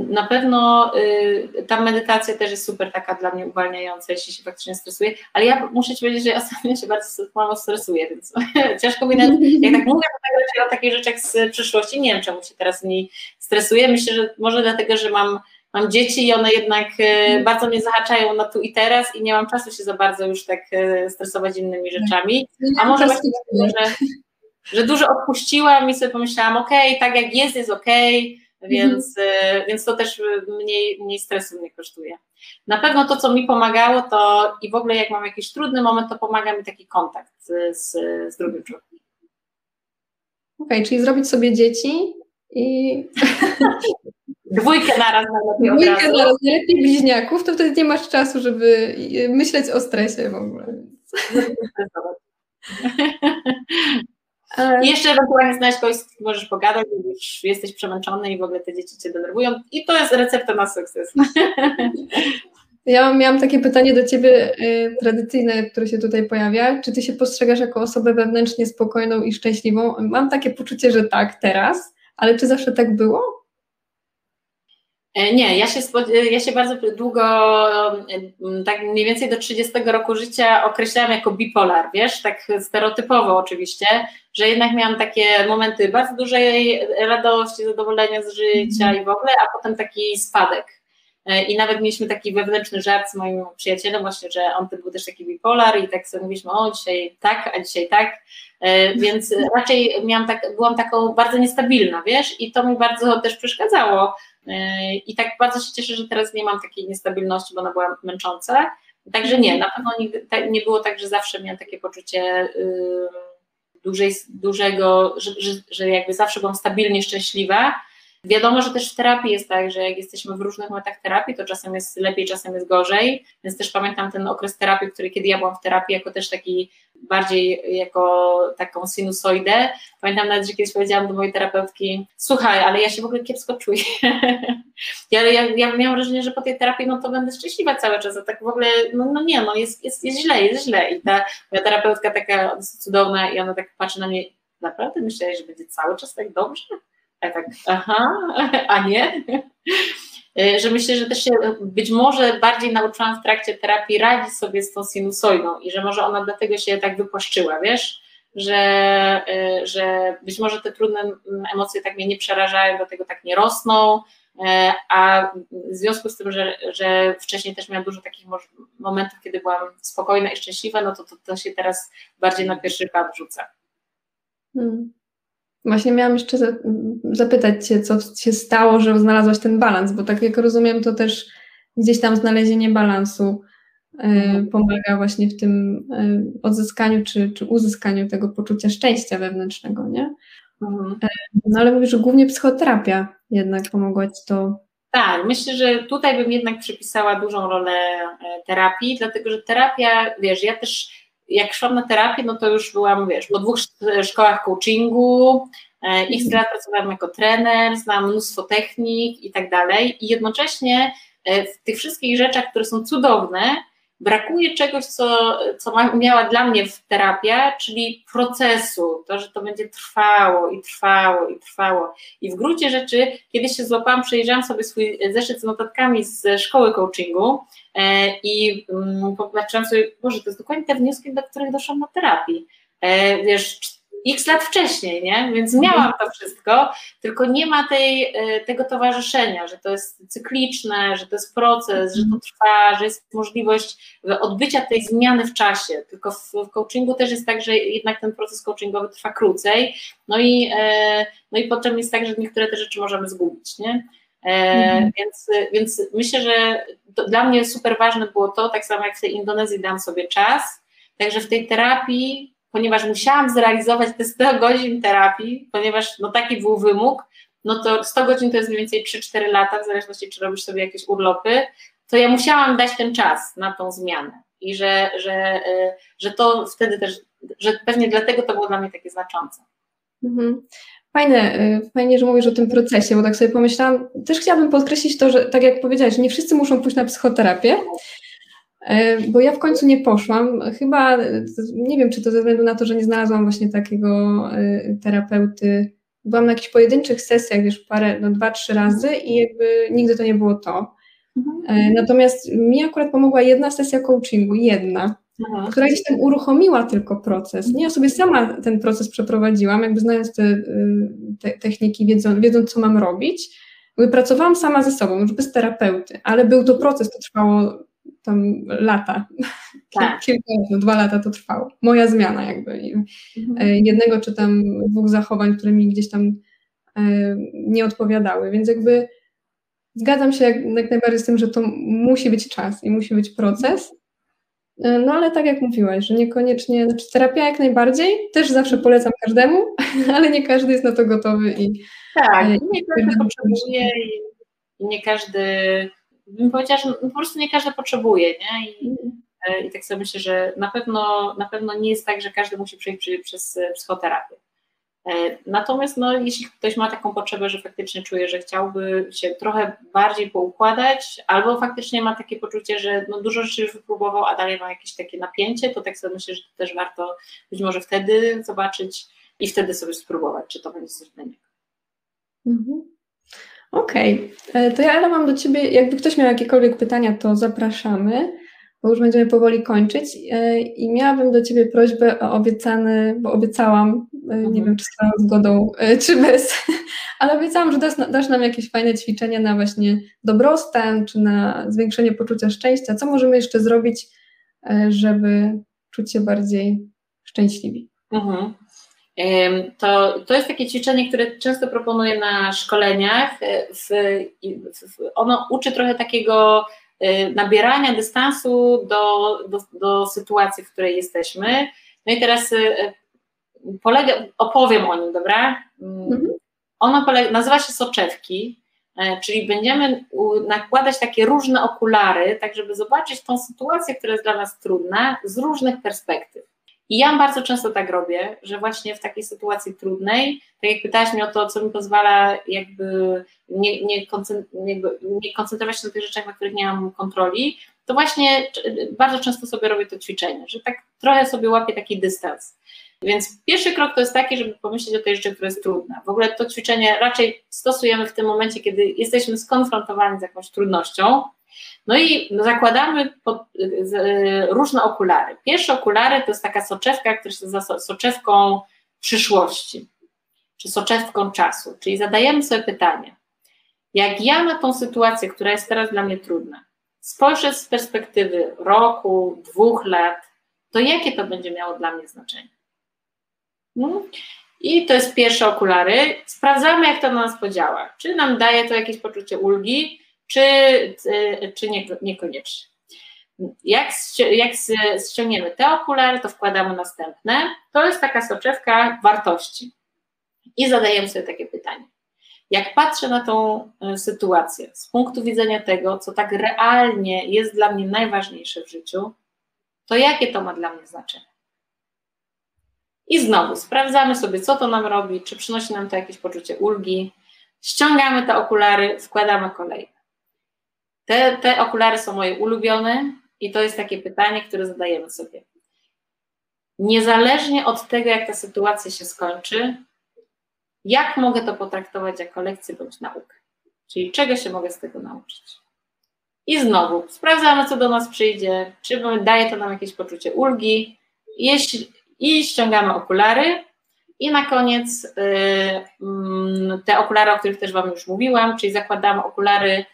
Na pewno y, ta medytacja też jest super taka dla mnie uwalniająca, jeśli się faktycznie stresuję, ale ja muszę Ci powiedzieć, że ja ostatnio się bardzo mało stresuję, więc [LAUGHS] ciężko mi nawet, jak tak mówię o takich rzeczach z przyszłości, nie wiem czemu się teraz mniej stresuję, myślę, że może dlatego, że mam, mam dzieci i one jednak y, bardzo mnie zahaczają na tu i teraz i nie mam czasu się za bardzo już tak y, stresować innymi rzeczami, a może właśnie dlatego, że, że dużo odpuściłam i sobie pomyślałam, okej, okay, tak jak jest, jest okej, okay, więc, mhm. więc to też mniej, mniej stresu mnie kosztuje. Na pewno to, co mi pomagało, to i w ogóle jak mam jakiś trudny moment, to pomaga mi taki kontakt z, z drugim człowiekiem. Okej, okay, czyli zrobić sobie dzieci i... [LAUGHS] Dwójkę naraz najlepiej Dwójkę naraz, najlepiej bliźniaków, to wtedy nie masz czasu, żeby myśleć o stresie w ogóle. [LAUGHS] I jeszcze ewentualnie znaleźć kogoś, z kim możesz pogadać, bo już jesteś przemęczony i w ogóle te dzieci cię denerwują. I to jest recepta na sukces. [LAUGHS] Ja miałam takie pytanie do Ciebie y, tradycyjne, które się tutaj pojawia. Czy Ty się postrzegasz jako osobę wewnętrznie spokojną i szczęśliwą? Mam takie poczucie, że tak teraz, ale czy zawsze tak było? E, nie, ja się, ja się bardzo długo, tak mniej więcej do 30 roku życia określałam jako bipolar, wiesz, tak stereotypowo oczywiście, że jednak miałam takie momenty bardzo dużej radości, zadowolenia z życia mm. i w ogóle, a potem taki spadek. E, I nawet mieliśmy taki wewnętrzny żart z moim przyjacielem właśnie, że on był też taki bipolar i tak sobie mówiliśmy, o dzisiaj tak, a dzisiaj tak, e, więc raczej miałam tak, byłam taką bardzo niestabilna, wiesz, i to mi bardzo też przeszkadzało i tak bardzo się cieszę, że teraz nie mam takiej niestabilności, bo ona była męcząca. Także nie, na pewno nie było tak, że zawsze miałam takie poczucie dużej, dużego, że, że, że jakby zawsze byłam stabilnie szczęśliwa. Wiadomo, że też w terapii jest tak, że jak jesteśmy w różnych momentach terapii, to czasem jest lepiej, czasem jest gorzej, więc też pamiętam ten okres terapii, który kiedy ja byłam w terapii jako też taki bardziej jako taką sinusoidę. Pamiętam nawet, że kiedyś powiedziałam do mojej terapeutki, słuchaj, ale ja się w ogóle kiepsko czuję. [LAUGHS] ja, ja, ja miałam wrażenie, że po tej terapii no to będę szczęśliwa cały czas, a tak w ogóle, no, no nie, no jest, jest, jest źle, jest źle. I ta moja terapeutka taka cudowna i ona tak patrzy na mnie, naprawdę myślałeś, że będzie cały czas tak dobrze? A ja tak, aha, [LAUGHS] a nie? E, że myślę, że też się być może bardziej nauczyłam w trakcie terapii radzić sobie z tą sinusoidą i że może ona dlatego się tak wypłaszczyła, wiesz, że, e, że być może te trudne emocje tak mnie nie przerażają, dlatego tak nie rosną, e, a w związku z tym, że, że wcześniej też miałam dużo takich momentów, kiedy byłam spokojna i szczęśliwa, no to to, to się teraz bardziej na pierwszy plan rzuca. Hmm. Właśnie miałam jeszcze zapytać Cię, co się stało, że znalazłaś ten balans, bo tak jak rozumiem, to też gdzieś tam znalezienie balansu e, mhm. pomaga właśnie w tym e, odzyskaniu czy, czy uzyskaniu tego poczucia szczęścia wewnętrznego, nie? Mhm. E, no ale mówisz, że głównie psychoterapia jednak pomogła Ci to. Tak, myślę, że tutaj bym jednak przypisała dużą rolę terapii, dlatego że terapia, wiesz, ja też jak szłam na terapię, no to już byłam, wiesz, po dwóch szkołach coachingu, e, x lat pracowałam jako trener, znam mnóstwo technik i tak dalej. I jednocześnie e, w tych wszystkich rzeczach, które są cudowne, brakuje czegoś, co, co miała dla mnie w terapia, czyli procesu, to, że to będzie trwało i trwało i trwało. I w gruncie rzeczy, kiedyś się złapałam, przejrzałam sobie swój zeszyt z notatkami z szkoły coachingu e, i mm, popatrzyłam sobie, Boże, to jest dokładnie te wnioski, do których doszłam na terapii. E, wiesz, x lat wcześniej, nie? Więc miałam to wszystko, tylko nie ma tej, e, tego towarzyszenia, że to jest cykliczne, że to jest proces, że to mhm. trwa, że jest możliwość odbycia tej zmiany w czasie. Tylko w, w coachingu też jest tak, że jednak ten proces coachingowy trwa krócej, no i, e, no i potem jest tak, że niektóre te rzeczy możemy zgubić, nie? E, mhm. Więc, więc myślę, że dla mnie super ważne było to, tak samo jak w tej Indonezji dam sobie czas, także w tej terapii ponieważ musiałam zrealizować te 100 godzin terapii, ponieważ no taki był wymóg, no to 100 godzin to jest mniej więcej 3-4 lata, w zależności czy robisz sobie jakieś urlopy, to ja musiałam dać ten czas na tą zmianę i że, że, e, że to wtedy też, że pewnie dlatego to było dla mnie takie znaczące. Mhm. Fajne, e, fajnie, że mówisz o tym procesie, bo tak sobie pomyślałam, też chciałabym podkreślić to, że tak jak powiedziałeś, nie wszyscy muszą pójść na psychoterapię, bo ja w końcu nie poszłam. Chyba, nie wiem, czy to ze względu na to, że nie znalazłam właśnie takiego e, terapeuty. Byłam na jakichś pojedynczych sesjach, wiesz, parę, no dwa, trzy razy i jakby nigdy to nie było to. Mhm. E, natomiast mi akurat pomogła jedna sesja coachingu, jedna, Aha. która gdzieś tam uruchomiła tylko proces. Nie, ja sobie sama ten proces przeprowadziłam, jakby znając te, te techniki, wiedząc, wiedząc, co mam robić. Pracowałam sama ze sobą, już bez terapeuty, ale był to proces, to trwało tam lata, tak. kilka lat, no dwa lata to trwało. Moja zmiana jakby. Mhm. E, jednego czy tam dwóch zachowań, które mi gdzieś tam e, nie odpowiadały, więc jakby zgadzam się jak, jak najbardziej z tym, że to musi być czas i musi być proces, e, no ale tak jak mówiłaś, że niekoniecznie, znaczy terapia jak najbardziej, też zawsze polecam każdemu, [LAUGHS] ale nie każdy jest na to gotowy i tak, nie każdy potrzebuje i nie każdy bym powiedziała, że po prostu nie każdy potrzebuje, nie? I, e, i tak sobie myślę, że na pewno, na pewno nie jest tak, że każdy musi przejść przez psychoterapię. E, natomiast no, jeśli ktoś ma taką potrzebę, że faktycznie czuje, że chciałby się trochę bardziej poukładać, albo faktycznie ma takie poczucie, że no, dużo rzeczy już wypróbował, a dalej ma jakieś takie napięcie, to tak sobie myślę, że to też warto być może wtedy zobaczyć i wtedy sobie spróbować, czy to będzie coś dla niego. Mhm. Okej, okay. E, to ja Ela mam do Ciebie, jakby ktoś miał jakiekolwiek pytania, to zapraszamy, bo już będziemy powoli kończyć e, i miałabym do Ciebie prośbę o obiecany, bo obiecałam, e, nie mhm. wiem czy z Twoją zgodą, czy bez, [LAUGHS] ale obiecałam, że dasz, dasz nam jakieś fajne ćwiczenia na właśnie dobrostan, czy na zwiększenie poczucia szczęścia. Co możemy jeszcze zrobić, żeby czuć się bardziej szczęśliwi? Mhm to, to jest takie ćwiczenie, które często proponuję na szkoleniach. E, w, w, ono uczy trochę takiego e, nabierania dystansu do, do, do sytuacji, w której jesteśmy. No i teraz e, polega, opowiem o nim, dobra? Mm, mhm. Ono polega, nazywa się soczewki, czyli będziemy nakładać takie różne okulary, tak żeby zobaczyć tą sytuację, która jest dla nas trudna z różnych perspektyw. I ja bardzo często tak robię, że właśnie w takiej sytuacji trudnej, tak jak pytałaś mnie o to, co mi pozwala jakby nie, nie, nie koncentrować się na tych rzeczach, na których nie mam kontroli, to właśnie bardzo często sobie robię to ćwiczenie, że tak trochę sobie łapię taki dystans. Więc pierwszy krok to jest taki, żeby pomyśleć o tej rzeczy, która jest trudna. W ogóle to ćwiczenie raczej stosujemy w tym momencie, kiedy jesteśmy skonfrontowani z jakąś trudnością, no i zakładamy pod, różne okulary. Pierwsze okulary to jest taka soczewka, która się nazywa soczewką przyszłości, czy soczewką czasu. Czyli zadajemy sobie pytanie, jak ja na tą sytuację, która jest teraz dla mnie trudna, spojrzę z perspektywy roku, dwóch lat, to jakie to będzie miało dla mnie znaczenie? No. I to jest pierwsze okulary. Sprawdzamy, jak to na nas podziała. Czy nam daje to jakieś poczucie ulgi, czy, y, czy nie, niekoniecznie. Jak, jak ściągniemy te okulary, to wkładamy następne. To jest taka soczewka wartości. I zadajemy sobie takie pytanie. Jak patrzę na tą y, sytuację z punktu widzenia tego, co tak realnie jest dla mnie najważniejsze w życiu, to jakie to ma dla mnie znaczenie? I znowu sprawdzamy sobie, co to nam robi, czy przynosi nam to jakieś poczucie ulgi. Ściągamy te okulary, wkładamy kolejne. Te, te okulary są moje ulubione i to jest takie pytanie, które zadajemy sobie. Niezależnie od tego, jak ta sytuacja się skończy, jak mogę to potraktować jako lekcję bądź naukę? Czyli czego się mogę z tego nauczyć? I znowu sprawdzamy, co do nas przyjdzie, czy daje to nam jakieś poczucie ulgi, jeśli, i ściągamy okulary. I na koniec yy, te okulary, o których też Wam już mówiłam, czyli zakładamy okulary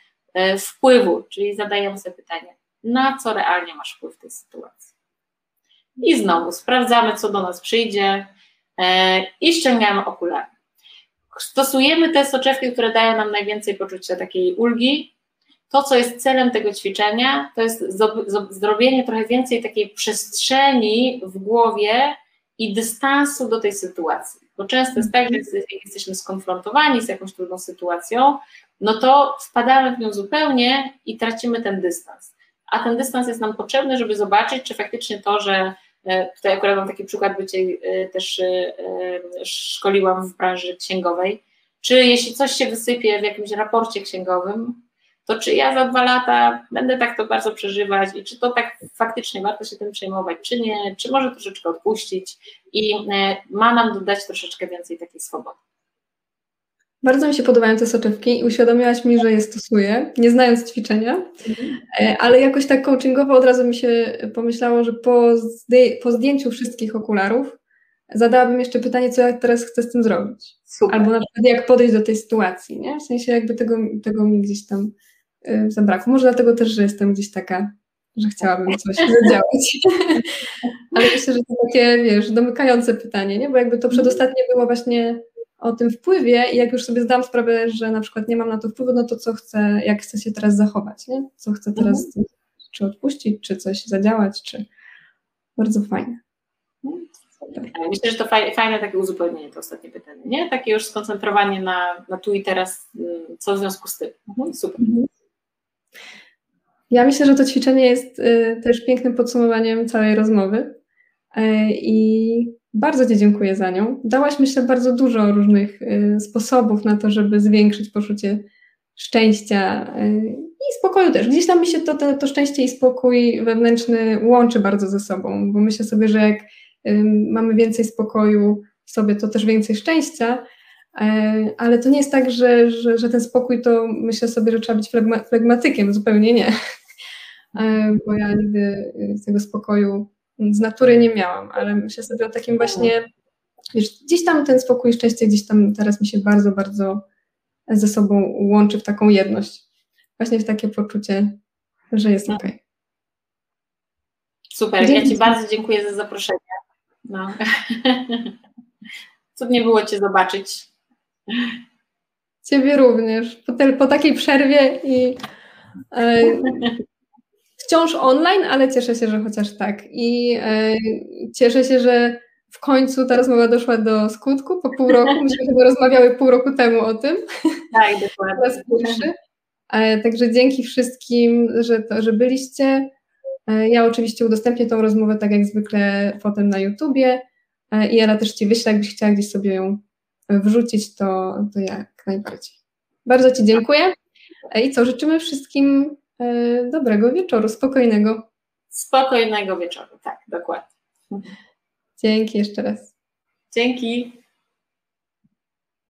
wpływu, czyli zadajemy sobie pytanie, na co realnie masz wpływ w tej sytuacji. I znowu sprawdzamy, co do nas przyjdzie yy, i ściągamy okulary. Stosujemy te soczewki, które dają nam najwięcej poczucia takiej ulgi. To, co jest celem tego ćwiczenia, to jest zrobienie trochę więcej takiej przestrzeni w głowie i dystansu do tej sytuacji. Bo często jest tak, że jesteśmy skonfrontowani z jakąś trudną sytuacją, no to wpadamy w nią zupełnie i tracimy ten dystans. A ten dystans jest nam potrzebny, żeby zobaczyć, czy faktycznie to, że E, tutaj akurat mam taki przykład, bo Cię e, też e, szkoliłam w branży księgowej. Czy jeśli coś się wysypie w jakimś raporcie księgowym, to czy ja za dwa lata będę tak to bardzo przeżywać i czy to tak faktycznie warto się tym przejmować, czy nie, czy może troszeczkę odpuścić i ma nam dodać troszeczkę więcej takiej swobody. Bardzo mi się podobają te soczewki i uświadomiłaś mi, że je stosuję, nie znając ćwiczenia. E, ale jakoś tak coachingowo od razu mi się pomyślało, że po, po zdjęciu wszystkich okularów zadałabym jeszcze pytanie, co ja teraz chcę z tym zrobić. Super. Albo na przykład jak podejść do tej sytuacji, nie? W sensie jakby tego, tego mi gdzieś tam y, zabrakło. Może dlatego też, że jestem gdzieś taka, że chciałabym coś [LAUGHS] zadziałać. ale myślę, że to takie, wiesz, domykające pytanie, nie? Bo jakby to przedostatnie było właśnie o tym wpływie i jak już sobie zdam sprawę, że na przykład nie mam na to wpływu, no to co chcę, jak chcę się teraz zachować, nie? Co chcę teraz, mhm. czy odpuścić, czy coś zadziałać, czy bardzo fajne. Myślę, że to fajne takie uzupełnienie, to ostatnie pytanie, nie? Takie już skoncentrowanie na, na tu i teraz, y, co w związku z tym. Mhm, super. Mhm. Ja myślę, że to ćwiczenie jest y, też pięknym podsumowaniem całej rozmowy y, i bardzo Ci dziękuję za nią. Dałaś, myślę, bardzo dużo różnych y, sposobów na to, żeby zwiększyć poczucie szczęścia y, i spokoju też. Gdzieś tam mi się to, to, to szczęście i spokój wewnętrzny łączy bardzo ze sobą, bo myślę sobie, że jak y, mamy więcej spokoju w sobie, to też więcej szczęścia, ale to nie jest tak, że, że, że ten spokój to myślę sobie, że trzeba być flegmatykiem, zupełnie nie. [LAUGHS] Bo ja nigdy tego spokoju z natury nie miałam, ale myślę sobie o takim właśnie, wiesz, gdzieś tam ten spokój i szczęście gdzieś tam teraz mi się bardzo, bardzo ze sobą łączy w taką jedność. Właśnie w takie poczucie, że jest ok. Super, Dzięki. ja Ci bardzo dziękuję za zaproszenie. No. [LAUGHS] Cudnie było Cię zobaczyć. Ciebie również. Po, te, po takiej przerwie i e, wciąż online, ale cieszę się, że chociaż tak. I e, cieszę się, że w końcu ta rozmowa doszła do skutku po pół roku. Myśmy chyba rozmawiały pół roku temu o tym. Tak, dokładnie. pierwszy. E, także dzięki wszystkim, że, to, że byliście. E, ja oczywiście udostępnię tą rozmowę tak jak zwykle potem na YouTubie i Ela też Ci wyślę, jakbyś chciała gdzieś sobie ją wrzucić, to, to jak najbardziej. Bardzo Ci dziękuję i co, życzymy wszystkim dobrego wieczoru, spokojnego. Spokojnego wieczoru, tak, dokładnie. Dzięki jeszcze raz. Dzięki.